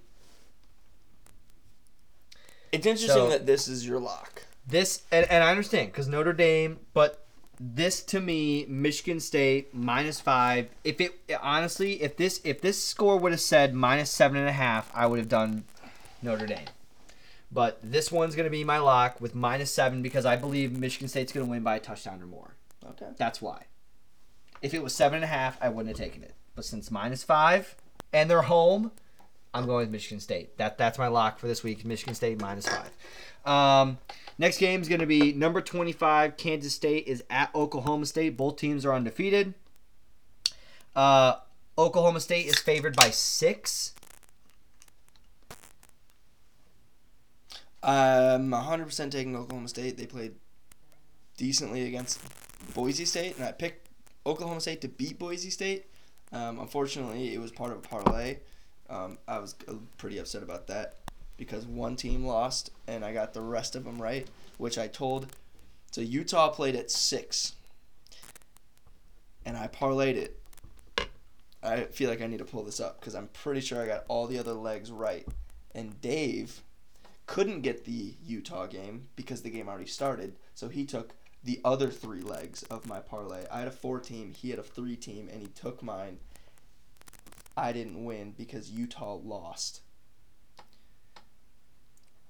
it's interesting
So-
that this is your lock.
This and, and I understand because Notre Dame, but this to me, Michigan State minus five. If it honestly, if this if this score would have said minus seven and a half, I would have done Notre Dame. But this one's gonna be my lock with minus seven because I believe Michigan State's gonna win by a touchdown or more.
Okay.
That's why. If it was seven and a half, I wouldn't have taken it. But since minus five and they're home, I'm going with Michigan State. That that's my lock for this week. Michigan State minus five. Um, next game is going to be number 25. Kansas State is at Oklahoma State. Both teams are undefeated. Uh, Oklahoma State is favored by six.
I'm 100% taking Oklahoma State. They played decently against Boise State, and I picked Oklahoma State to beat Boise State. Um, unfortunately, it was part of a parlay. Um, I was pretty upset about that because one team lost, and I got the rest of them right, which I told. So Utah played at six, and I parlayed it. I feel like I need to pull this up because I'm pretty sure I got all the other legs right. And Dave couldn't get the Utah game because the game already started. So he took the other three legs of my parlay. I had a four team, he had a three team, and he took mine. I didn't win because Utah lost.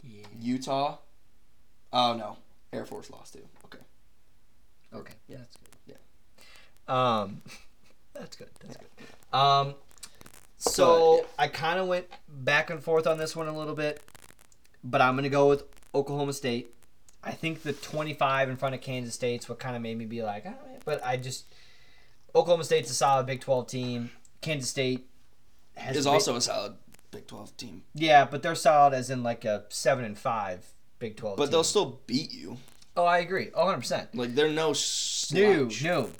Yeah.
Utah? Oh no. Air Force lost too. Okay.
Okay.
Yeah.
That's good.
Yeah.
Um, <laughs> that's good. That's good. Um, so
But,
I kind of went back and forth on this one a little bit, but I'm gonna go with Oklahoma State. I think the 25 in front of Kansas State's what kind of made me be like, but I just Oklahoma State's a solid Big 12 team. Kansas State has
Is
big-
also a solid Big 12 team.
yeah, but they're solid as in like a seven and five Big 12.
But
team.
they'll still beat you.
Oh, I agree. Oh, 100 percent.
Like they're no
No,
slouch.
no,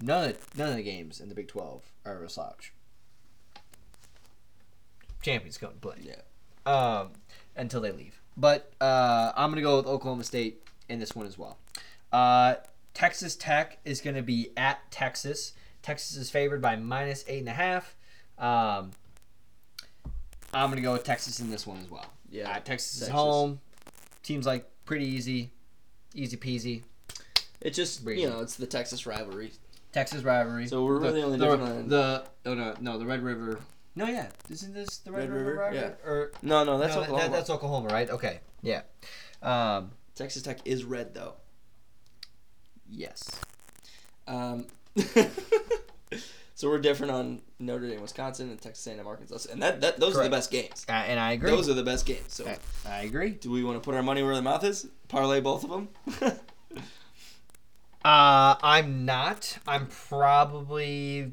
none of none of the games in the Big Twelve are a slouch. Champions come to play.
Yeah.
Um, until they leave. But uh, I'm gonna go with Oklahoma State in this one as well. Uh, Texas Tech is gonna be at Texas. Texas is favored by minus eight and a half. Um, I'm gonna go with Texas in this one as well.
Yeah.
Uh, Texas is
Texas.
home. Teams like pretty easy, easy peasy.
It's just
Breezy.
you know, it's the Texas rivalry.
Texas rivalry.
So we're really
the,
only
the,
different on-
the oh no no the Red River. No, yeah, isn't this the Red,
Red
River,
River?
rivalry? Or
No, no, that's
no,
Oklahoma.
That, that's Oklahoma, right? Okay, yeah. Um,
Texas Tech is red though.
yes.
Um, <laughs> so we're different on Notre Dame, Wisconsin, and Texas A&M, Arkansas, and that, that those are the best games.
Uh, and I agree.
Those are the best games. So,
I, I agree.
do we want to put our money where the mouth is? Parlay both of them. <laughs>
Uh, I'm not. I'm probably.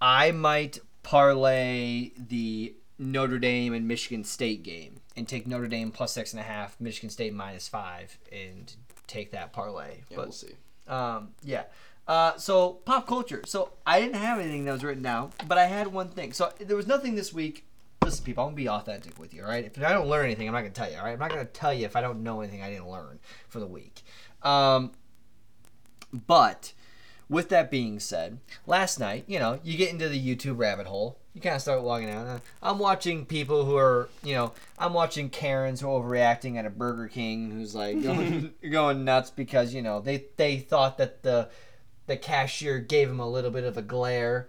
I might parlay the Notre Dame and Michigan State game and take Notre Dame plus six and a half, Michigan State minus five, and take that parlay.
yeah,
but
we'll see.
um, yeah. Uh, so pop culture. So I didn't have anything that was written down, but I had one thing. So there was nothing this week. Listen, people, I'm gonna be authentic with you, all right? If I don't learn anything, I'm not gonna tell you, all right? I'm not gonna tell you if I don't know anything I didn't learn for the week. Um, but with that being said, last night, you know, you get into the YouTube rabbit hole. You kind of start logging out. I'm watching people who are, you know, I'm watching Karens who are overreacting at a Burger King who's like <laughs> going, going nuts because you know they they thought that the the cashier gave him a little bit of a glare.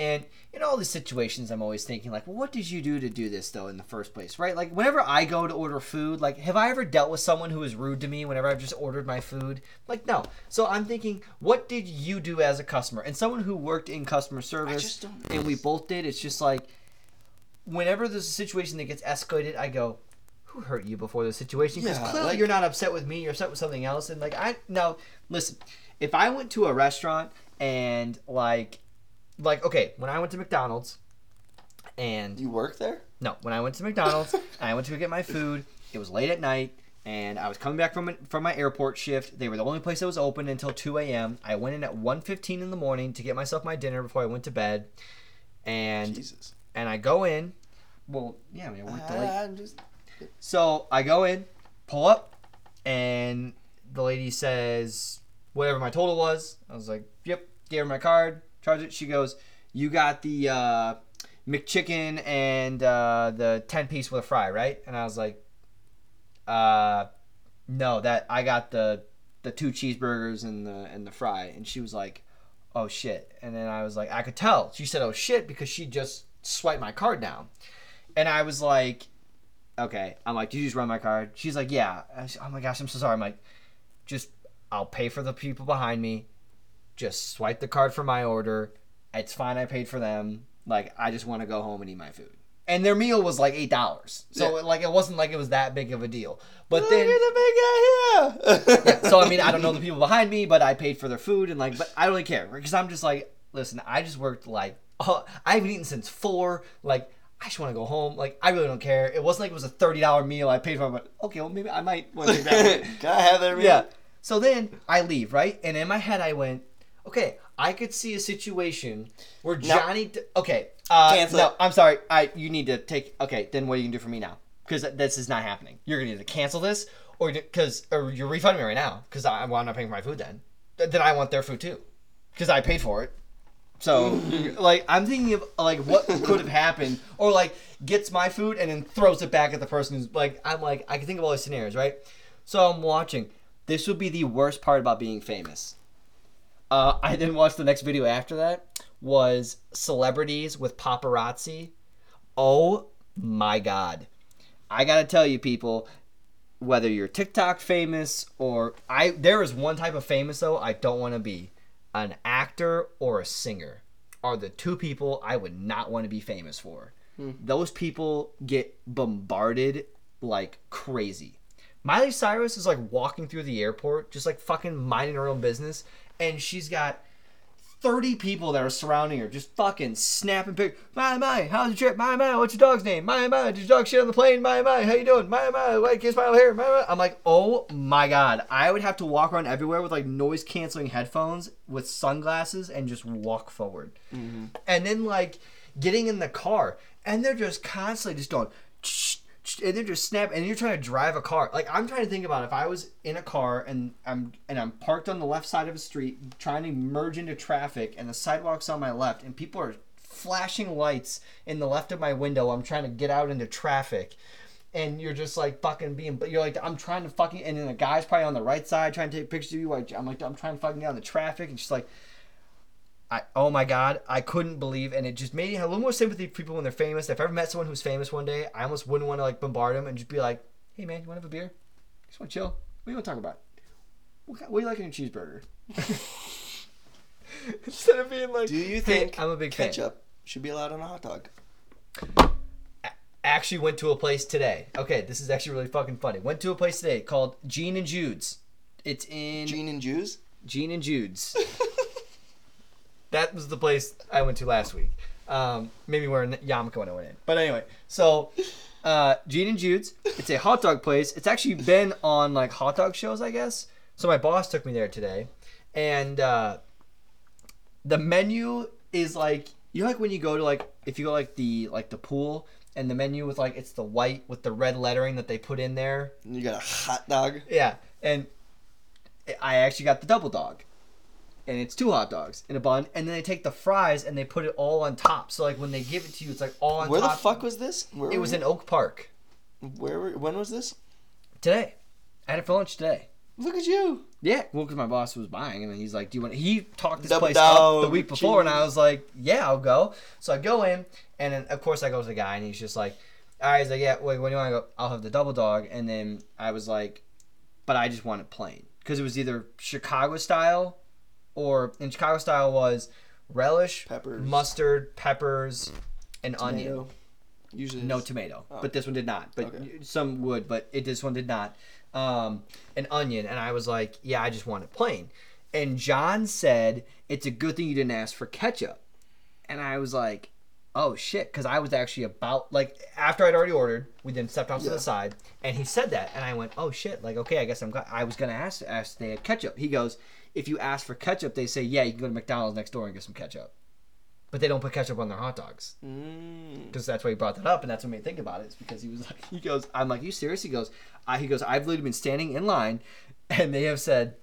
And in all these situations, I'm always thinking, like, well, what did you do to do this, though, in the first place, right? Like, whenever I go to order food, like, have I ever dealt with someone who was rude to me whenever I've just ordered my food? Like, no. So I'm thinking, what did you do as a customer? And someone who worked in customer service, and we both did, it's just like, whenever there's a situation that gets escalated, I go, who hurt you before the situation? Because
Yeah,
clearly
like-
you're not upset with me. You're upset with something else. And like I now listen, if I went to a restaurant and like, like okay, when I went to McDonald's, and
You work there?
no, when I went to McDonald's, <laughs> and I went to get my food. It was late at night, and I was coming back from from my airport shift. They were the only place that was open until 2 a.m. I went in at 1:15 in the morning to get myself my dinner before I went to bed, and
Jesus.
and I go in. Well, yeah, I mean, I worked late.
I'm just.
So I go in, pull up, and the lady says whatever my total was. I was like, "Yep." Gave her my card, charged it. She goes, "You got the uh, McChicken and uh, the ten piece with a fry, right?" And I was like, "Uh, no, that I got the the two cheeseburgers and the and the fry." And she was like, "Oh shit!" And then I was like, "I could tell." She said, "Oh shit," because she just swiped my card down, and I was like okay. I'm like, did you just run my card? She's like, yeah. I s- Oh my gosh, I'm so sorry. I'm like, just, I'll pay for the people behind me. Just swipe the card for my order. It's fine. I paid for them. Like, I just want to go home and eat my food. And their meal was like eight dollars. So
Yeah.
like, it wasn't like it was that big of a deal. But
Look
then,
the big guy here. <laughs>
yeah, so I mean, I don't know the <laughs> people behind me, but I paid for their food and like, but I don't really care because I'm just like, listen, I just worked like, oh, I haven't eaten since four. Like, I just want to go home. Like, I really don't care. It wasn't like it was a thirty dollar meal I paid for. But okay, well maybe I might want to that. <laughs>
Can I have that?
yeah. So then I leave right, and in my head I went, okay, I could see a situation where Johnny. D- okay, uh,
Cancel
no,
it.
I'm sorry. I you need to take. Okay, then what are you gonna do for me now? Because this is not happening. You're gonna either cancel this or because or you're refunding me right now because I well, I'm not paying for my food then. Th- Then I want their food too because I paid for it. So <laughs> like I'm thinking of like what could have happened or like gets my food and then throws it back at the person who's like I'm like I can think of all these scenarios, right? So I'm watching. This would be the worst part about being famous. Uh, I didn't watch the next video after that. Was celebrities with paparazzi. Oh my god. I gotta tell you, people, whether you're TikTok famous or I, there is one type of famous though I don't want to be. An actor or a singer are the two people I would not want to be famous for. Those people get bombarded like crazy. Miley Cyrus is like walking through the airport, just like fucking minding her own business, and she's got 30 people that are surrounding her, just fucking snapping pictures. My, my, how's your trip? My, my, what's your dog's name? My, my, did your dog shit on the plane? My, my, how you doing? My, my, white kiss smile here. My, my. I'm like, oh my god. I would have to walk around everywhere with like noise canceling headphones with sunglasses and just walk forward. Mm-hmm. And then like getting in the car, and they're just constantly just going, and they're just snap and you're trying to drive a car. Like i'm trying to think about if i was in a car and i'm and i'm parked on the left side of a street trying to merge into traffic and the sidewalk's on my left and people are flashing lights in the left of my window i'm trying to get out into traffic. And you're just like fucking being but you're like i'm trying to fucking and then the guy's probably on the right side trying to take pictures of you like i'm like i'm trying to fucking get of the traffic and she's like I oh my god, I couldn't believe, and it just made me have a little more sympathy for people when they're famous. If I ever met someone who's famous one day, I almost wouldn't want to like bombard them and just be like, "Hey man, you want to have a beer? Just want to chill? What do you want to talk about? What, what do you like in your cheeseburger?" <laughs> Instead of being like,
Do you
"Hey,
think
I'm a big fan?"
ketchup should be allowed on a hot dog?
Actually, went to a place today. Okay, this is actually really fucking funny. Went to a place today called Gene and Jude's. It's in
Gene and Jews?
Gene and Jude's. <laughs> that was the place I went to last week. Um, maybe wearing a yarmulke when I went in. But anyway, so uh, Gene and Jude's. It's a hot dog place. It's actually been on like hot dog shows, I guess. So my boss took me there today, and uh, the menu is like you know like when you go to like if you go like the like the pool and the menu with like it's the white with the red lettering that they put in there
You got a hot dog?
yeah, and I actually got the double dog, and it's two hot dogs in a bun, and then they take the fries and they put it all on top. So like when they give it to you, it's like all on top.
Where the fuck was this? Where
it
were
was
we?
in Oak Park
Where were, when was this?
today. I had it for lunch today.
Look at you.
Yeah, well, because my boss was buying, and then he's like, "Do you want?" He talked this
Double
place up the
dog,
week before, and I was like, "Yeah, I'll go." So I go in, and then of course I go to the guy, and he's just like, "All right," he's like, "Yeah, wait, when do you want to go?" I'll have the double dog, and then I was like, "But I just want it plain," because it was either Chicago style, or in Chicago style was relish,
Peppers.
mustard, peppers, and onion.
Usually
No tomato,
Oh.
but this one did not. But
Okay.
some would, but it this one did not. Um, an onion, and I was like, yeah, I just want it plain. And John said it's a good thing you didn't ask for ketchup, and I was like, oh shit, because I was actually about like after I'd already ordered, we then stepped off to the side, and he said that, and I went, oh shit, like okay, I guess I'm. I was gonna ask ask they had ketchup. He goes, if you ask for ketchup, they say yeah, you can go to McDonald's next door and get some ketchup, but they don't put ketchup on their hot dogs
Mm.
because that's why he brought that up, and that's what made me think about it. Is because he was like, he goes, I'm like, you serious? He goes, I, he goes, I've literally been standing in line, and they have said,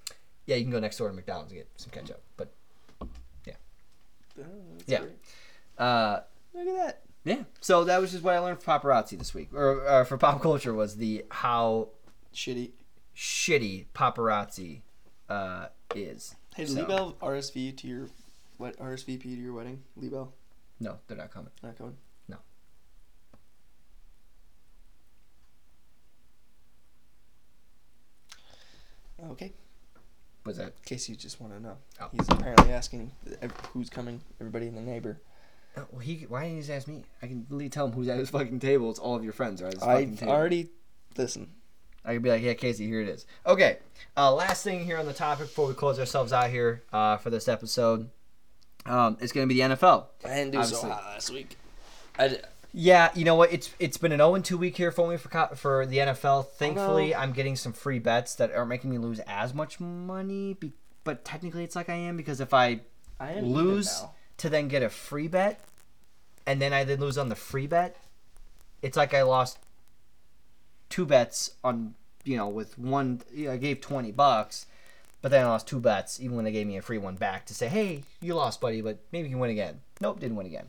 yeah, you can go next door to McDonald's and get some ketchup. But
Oh,
Yeah. uh,
Look at that.
yeah, so that was just what I learned for paparazzi this week, or uh, for pop culture was the how
Shitty.
shitty paparazzi uh, is.
Hey,
So-
Liebel RSV to your what RSVP to your wedding? Liebel,
No, they're not coming.
not coming.
No.
Okay.
Was that?
In case you just want to know,
Oh.
he's apparently asking who's coming. Everybody in the neighbor.
Uh, well, he why didn't he just ask me? I can literally tell him who's at his fucking table. It's all of your friends are at his fucking
I've already listen.
I could be like, yeah, Casey, here it is. Okay, uh, last thing here on the topic before we close ourselves out here uh, for this episode. Um, it's going to be the NFL.
I didn't do
Obviously.
so hot last week. I d-
Yeah, you know what? It's it's been an 0 2 week here for me for co- for the NFL. Thankfully, I'm getting some free bets that aren't making me lose as much money. Be- but technically, it's like I am because if I
I
lose to then get a free bet, and then I then lose on the free bet, it's like I lost two bets on you know with one. You know, I gave twenty bucks, but then I lost two bets even when they gave me a free one back to say, hey, you lost, buddy, but maybe you can win again. Nope, didn't win again.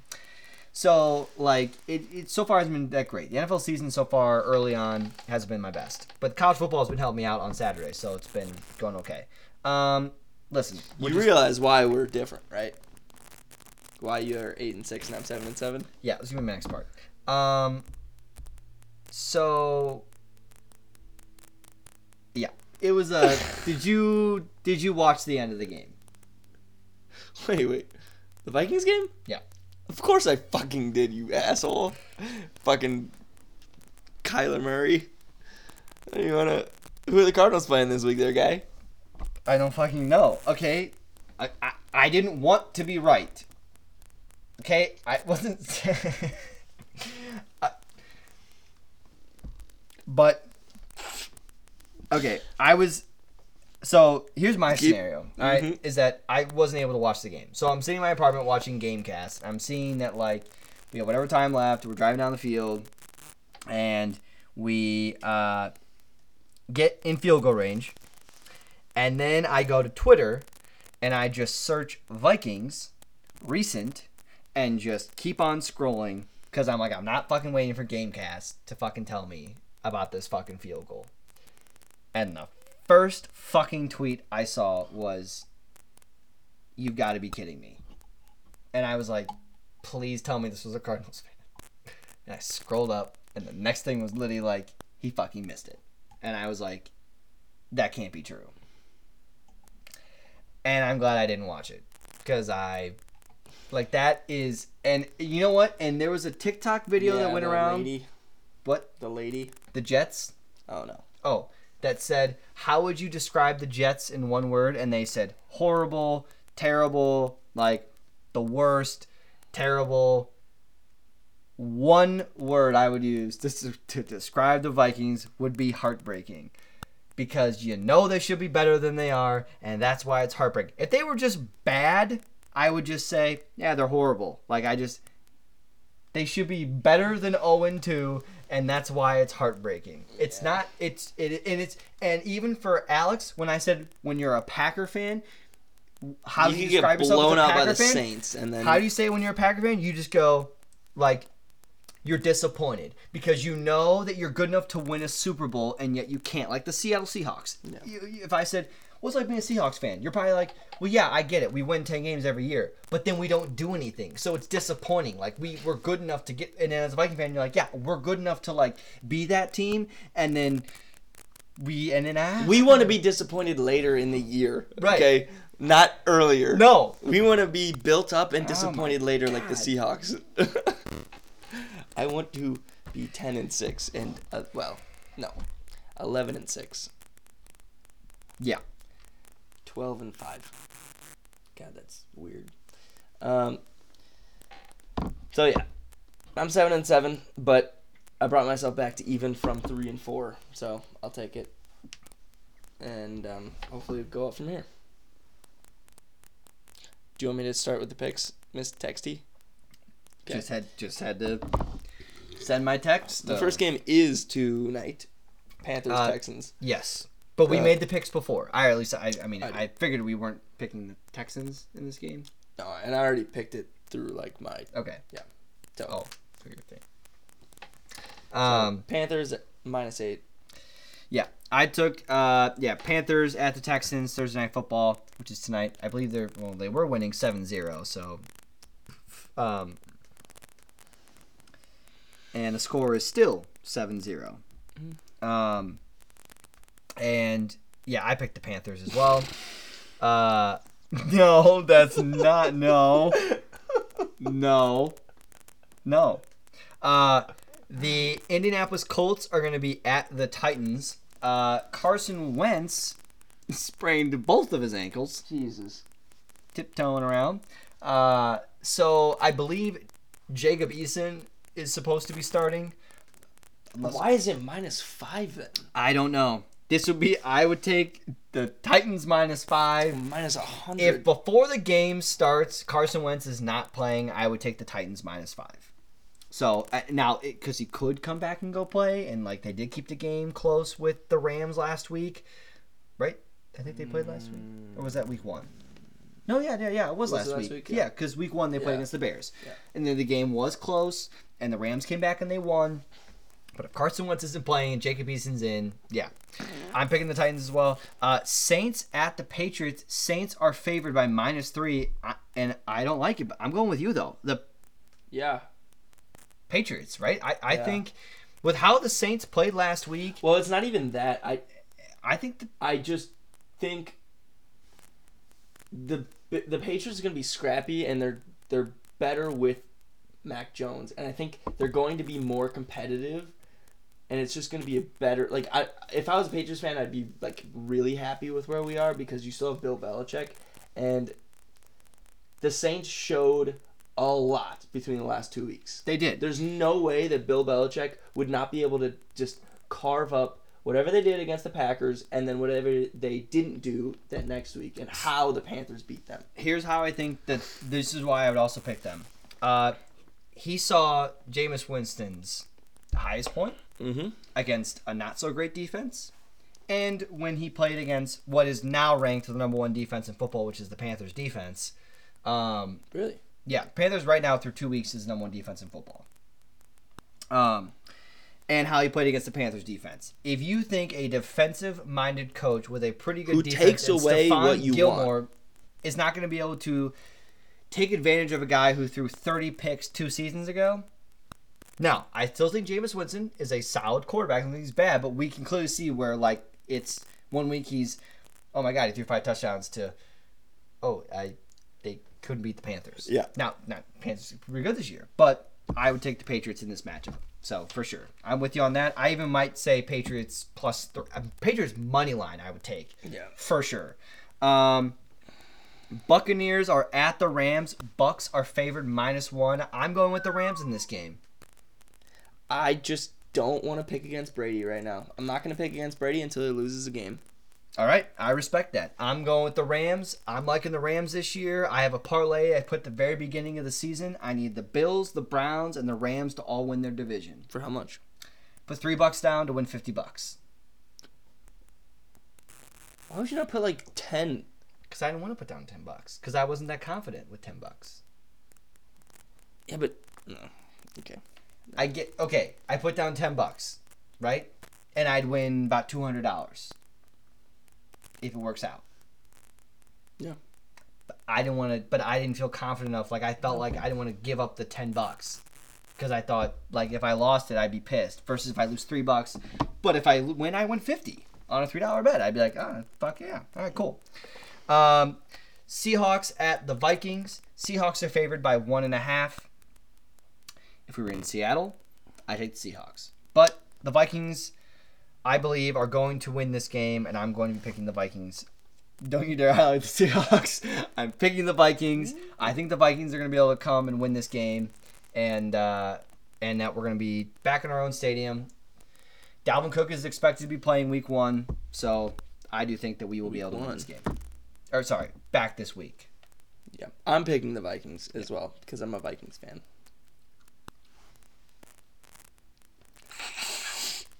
So like it, it so far hasn't been that great. The NFL season so far early on has been my best, but college football has been helping me out on Saturday, so it's been going okay. Um, listen,
You
just-
realize why we're different, right? Why you're eight and six and I'm seven and seven?
Yeah, let's give me my next part. Um, so yeah, it was a. did you did you watch the end of the game?
Wait, wait. The Vikings game?
Yeah.
Of course I fucking did, you asshole. Fucking Kyler Murray. You wanna who are the Cardinals playing this week there, guy?
I don't fucking know. Okay, I I, I didn't want to be right. Okay, I wasn't. <laughs> I- but okay, I was. So here's my
Keep-
scenario. All right,
Mhm.
is that I wasn't able to watch the game. So I'm sitting in my apartment watching GameCast. I'm seeing that like we have whatever time left. We're driving down the field, and we uh, get in field goal range. And then I go to Twitter and I just search Vikings recent and just keep on scrolling because I'm like, I'm not fucking waiting for Gamecast to fucking tell me about this fucking field goal. And the first fucking tweet I saw was, You've got to be kidding me. and I was like, please tell me this was a Cardinals fan. And I scrolled up, and the next thing was literally like, he fucking missed it. And I was like, that can't be true. And I'm glad I didn't watch it because I, like, that is, and you know what? And there was a TikTok video
Yeah,
that went
the
around.
Lady,
What?
the lady.
The Jets?
Oh no.
Oh, that said, how would you describe the Jets in one word? And they said horrible, terrible, like the worst, terrible. One word I would use to, to describe the Vikings would be heartbreaking. Because you know they should be better than they are, and that's why it's heartbreaking. If they were just bad, I would just say, yeah, they're horrible. Like, I just. They should be better than 0 2, and that's why it's heartbreaking. It's not. It's it and it's and even for Alex, when I said when you're a Packer fan, how
you
do you describe yourself
blown
as a Packer
by the
fan?
Saints, and then
How do you say when you're a Packer fan? You just go like you're disappointed because you know that you're good enough to win a Super Bowl and yet you can't. Like the Seattle Seahawks. You- you- if I said, "What's like being a Seahawks fan?" You're probably like, "Well, yeah, I get it. We win ten games every year, but then we don't do anything, so it's disappointing. Like we we're good enough to get." And then as a Viking fan, you're like, "Yeah, we're good enough to like be that team," and then we and then ah,
we want to be disappointed later in the year.
Right.
Okay. Not earlier.
no.
We want to be built up and
Oh
disappointed later, like the Seahawks. <laughs> I want to be ten and six, and uh, well, no, eleven and six,
Yeah.
Twelve and five. God, that's weird. Um. So yeah, I'm seven and seven, but I brought myself back to even from three and four, so I'll take it, and um, hopefully go up from here. Do you want me to start with the picks, Miss Texty? Okay.
Just had just had to send my text.
The first game is tonight. Panthers
Uh,
Texans.
Yes, but we
Uh,
made the picks before. I at least I. I mean,
I
I, figured we weren't picking the Texans in this game.
No, and I already picked it through like my
Okay. Yeah.
So,
Oh, so okay. Um.
Panthers minus eight.
Yeah, I took. Uh. Yeah, Panthers at the Texans Thursday night football, which is tonight. I believe they're well. They were winning 7-0, so. Um. And the score is still 7-0. Um. And yeah, I picked the Panthers as well. Uh. <laughs> No, that's not no. No. No. Uh, the Indianapolis Colts are going to be at the Titans. Uh, Carson Wentz <laughs> sprained both of his ankles,
Jesus.
tiptoeing around. Uh, so I believe Jacob Eason is supposed to be starting.
Why is it minus five then?
I don't know. This would be. I would take the Titans minus five.
Minus a hundred.
If before the game starts, Carson Wentz is not playing, I would take the Titans minus five. So uh, now, because he could come back and go play, and like they did keep the game close with the Rams last week, right? I think they played last week, or was that week one? No, yeah, yeah, yeah, it was,
Was
last,
it last
week.
week?
Yeah,
Yeah.
because week one they played
Yeah.
against the Bears,
Yeah.
and then the game was close, and the Rams came back and they won. But if Carson Wentz isn't playing and Jacob Eason's in, yeah, I'm picking the Titans as well. Uh, Saints at the Patriots. Saints are favored by minus three, and I don't like it. But I'm going with you though. The
yeah.
Patriots, right? I, I
Yeah.
think with how the Saints played last week,
Well, it's not even that. I
I think the,
I just think the the Patriots are going to be scrappy and they're they're better with Mac Jones and I think they're going to be more competitive and it's just going to be a better like I if I was a Patriots fan I'd be like really happy with where we are because you still have Bill Belichick and the Saints showed a lot between the last 2 weeks.
they did.
There's no way that Bill Belichick would not be able to just carve up whatever they did against the Packers and then whatever they didn't do that next week and how the Panthers beat them.
Here's how I think that this is why I would also pick them. Uh, he saw Jameis Winston's highest point
Mm-hmm.
against a not so great defense. And when he played against what is now ranked the number one defense in football, which is the Panthers defense, um,
Really?
yeah, Panthers right now through two weeks is number one defense in football. Um, and how he played against the Panthers defense. If you think a defensive-minded coach with a pretty good
Who
defense
takes away
Stephon
what you
Gilmore is not going to be able to take advantage of a guy who threw 30 picks two seasons ago. Now, I still think Jameis Winston is a solid quarterback. I don't think he's bad, but we can clearly see where like it's one week he's, oh my god, he threw five touchdowns to, oh I, they couldn't beat the Panthers.
Yeah.
Now, not Panthers are pretty good this year, but I would take the Patriots in this matchup. So for sure, I'm with you on that. I even might say Patriots plus th- uh, Patriots money line. I would take
Yeah.
for sure. Um, Buccaneers are at the Rams. Bucks are favored minus one. I'm going with the Rams in this game.
I just don't want to pick against Brady right now. I'm not going to pick against Brady until he loses a game.
All right, I respect that. I'm going with the Rams. I'm liking the Rams this year. I have a parlay I put the very beginning of the season. I need the Bills, the Browns, and the Rams to all win their division.
For how much?
Put three bucks down to win fifty bucks.
Why would you not put like 10?
Because I didn't want to put down ten bucks. Because I wasn't that confident with ten bucks.
Yeah, but no. Okay.
I get okay. I put down ten bucks, right? And I'd win about two hundred dollars if it works out.
Yeah.
But I didn't want to. But I didn't feel confident enough. Like I felt like I didn't want to give up the ten bucks because I thought like if I lost it, I'd be pissed. Versus if I lose three bucks, but if I win, I win fifty on a three dollar bet. I'd be like, oh fuck yeah, all right, cool. Um, Seahawks at the Vikings. Seahawks are favored by one and a half. If we were in Seattle, I take the Seahawks. But the Vikings, I believe, are going to win this game, and I'm going to be picking the Vikings. Don't you dare highlight the Seahawks. <laughs> I'm picking the Vikings. I think the Vikings are going to be able to come and win this game, and uh, and that we're going to be back in our own stadium. Dalvin Cook is expected to be playing Week One, so I do think that we will be able to win
one.
this game. Or sorry, back this week.
Yeah. I'm picking the Vikings as well because I'm a Vikings fan.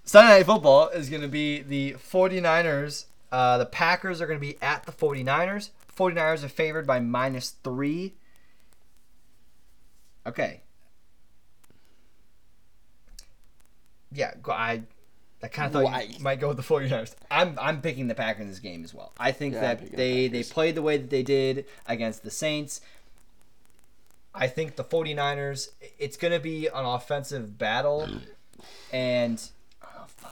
Sunday Night Football is going to be the 49ers. Uh, the Packers are going to be at the 49ers. 49ers are favored by minus three. Okay. Yeah, I I kind of thought
Why?
you might go with the 49ers. I'm I'm picking the Packers in this game as well. I think
Yeah,
that
picking the
they they played the way that they did against the Saints. I think the 49ers it's going to be an offensive battle and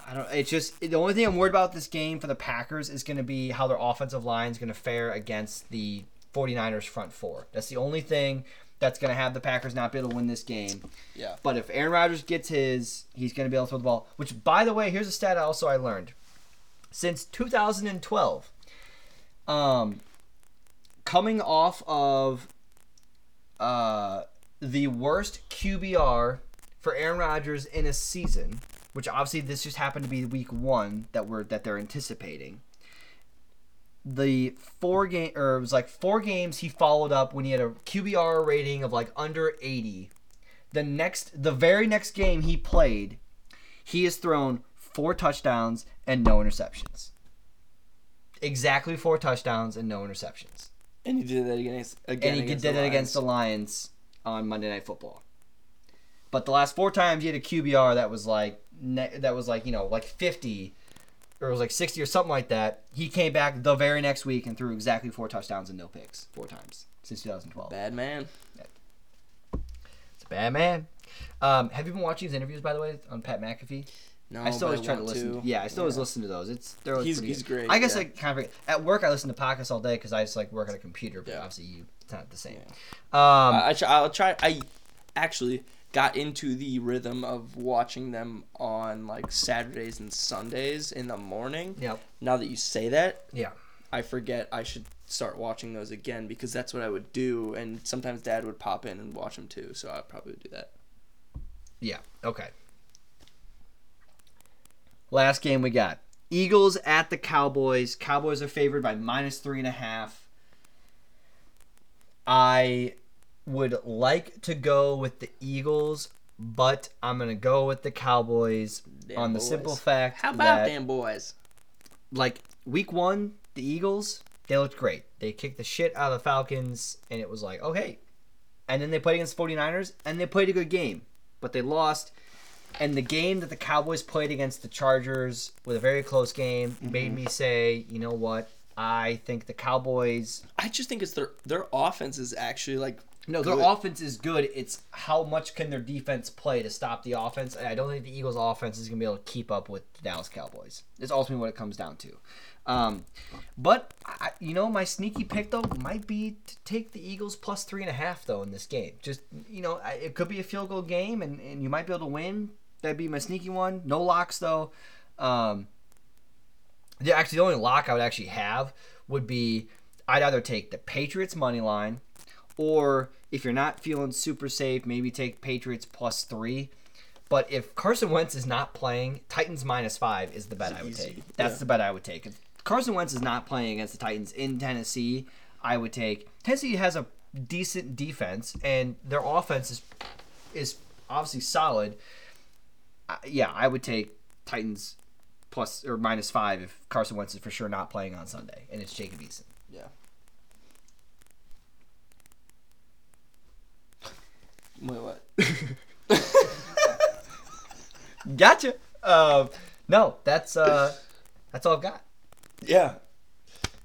I don't it's just the only thing I'm worried about this game for the Packers is going to be how their offensive line is going to fare against the 49ers front four. That's the only thing that's going to have the Packers not be able to win this game.
Yeah.
But if Aaron Rodgers gets his, he's going to be able to throw the ball. Which, by the way, here's a stat also I learned. Since 2012, um, coming off of uh, the worst QBR for Aaron Rodgers in a season, which obviously this just happened to be week one that we're that they're anticipating. The four game or it was like four games he followed up when he had a QBR rating of like under 80 the next the very next game he played he has thrown four touchdowns and no interceptions exactly four touchdowns and no interceptions
And he did that against again.
and he
against
did
the
that against the
lions
on monday night football but the last four times he had a qbr that was like ne- that was like you know like 50 or it was like 60 or something like that he came back the very next week and threw exactly four touchdowns and no picks four times since 2012
Bad man.
it's a bad man um, have you been watching his interviews by the way on pat mcafee
No,
I still always try to listen. Yeah, I still always listen to those. It's they're always
He's-
pretty
he's
good.
great,
I guess
yeah.
I kind of at work I listen to podcasts all day because I just like work on a computer. But
Yeah.
obviously you, it's not the same. Um,
I, I I'll try. I actually got into the rhythm of watching them on like Saturdays and Sundays in the morning.
Yep.
Now that you say that,
Yeah.
I forget I should start watching those again because that's what I would do. And sometimes Dad would pop in and watch them too, so I probably would do that.
Yeah. Okay. Last game we got Eagles at the Cowboys. Cowboys are favored by minus three and a half. I would like to go with the Eagles, but I'm gonna go with the Cowboys
Damn
on the
boys.
simple fact
How about
that
them boys?
like week one, the Eagles, they looked great. They kicked the shit out of the Falcons, and it was like, okay. And then they played against the 49ers, and they played a good game, but they lost. And the game that the Cowboys played against the Chargers was a very close game. Made mm-hmm. me say, you know what? I think the Cowboys.
I just think it's their their offense is actually like
No, their
Good.
offense is good. It's how much can their defense play to stop the offense. And I don't think the Eagles' offense is going to be able to keep up with the Dallas Cowboys. It's ultimately what it comes down to. Um, but I, you know, my sneaky pick though might be to take the Eagles plus three and a half though in this game. Just you know, I- it could be a field goal game, and, and you might be able to win. That'd be my sneaky one. No locks though. Um, the actually the only lock I would actually have would be I'd either take the Patriots money line, or if you're not feeling super safe, maybe take Patriots plus three. But if Carson Wentz is not playing, Titans minus five is the bet I would
easy,
take. That's
yeah.
the bet I would take. If Carson Wentz is not playing against the Titans in Tennessee, I would take. Tennessee has a decent defense, and their offense is is obviously solid. I- yeah, I would take Titans plus or minus five if Carson Wentz is for sure not playing on Sunday, and it's Jacob Eason.
yeah. Wait, what? <laughs>
Gotcha. Uh, no, that's uh, that's all I've got.
Yeah,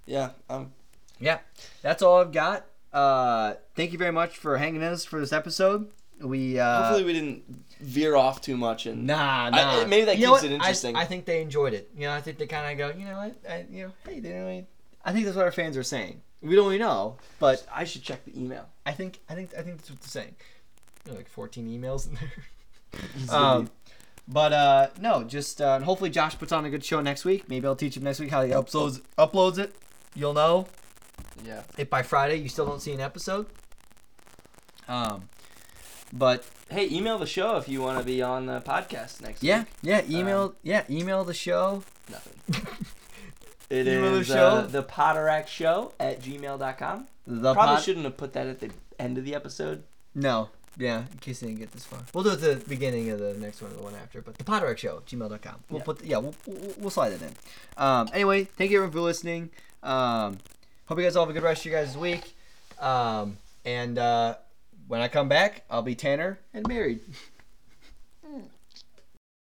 yeah. Um,
Yeah, that's all I've got. Uh, thank you very much for hanging in us for this episode. We uh,
hopefully we didn't veer off too much and
Nah, nah.
maybe that
You
keeps it interesting.
I, I think they enjoyed it. You know, I think they kind of go, you know what? I, you know, hey, they didn't really. I think that's what our fans are saying. We don't really know, but
I should check the email.
I think, I think, I think that's what they're saying. Like 14 emails in there. <laughs> Um, but uh, no, just uh, and hopefully Josh puts on a good show next week. Maybe I'll teach him next week how he uploads uploads it. You'll know
yeah.
if by Friday you still don't see an episode. Um, but
Hey, email the show if you want to be on the podcast next
yeah,
week.
yeah, yeah. email yeah, email the show.
Nothing. <laughs> It
Email the show.
uh, the Poterack Show at gmail.com.
The
Probably
pod-
shouldn't have put that at the end of the episode.
No, yeah, in case they didn't get this far. We'll do it at the beginning of the next one or the one after. But the Poterack Show, gmail.com. We'll
Yeah.
put, yeah, we'll, we'll, we'll slide that in. Um, anyway, thank you everyone for listening. Um, hope you guys all have a good rest of your guys' week. Um, and uh, when I come back, I'll be Tanner and married. <laughs>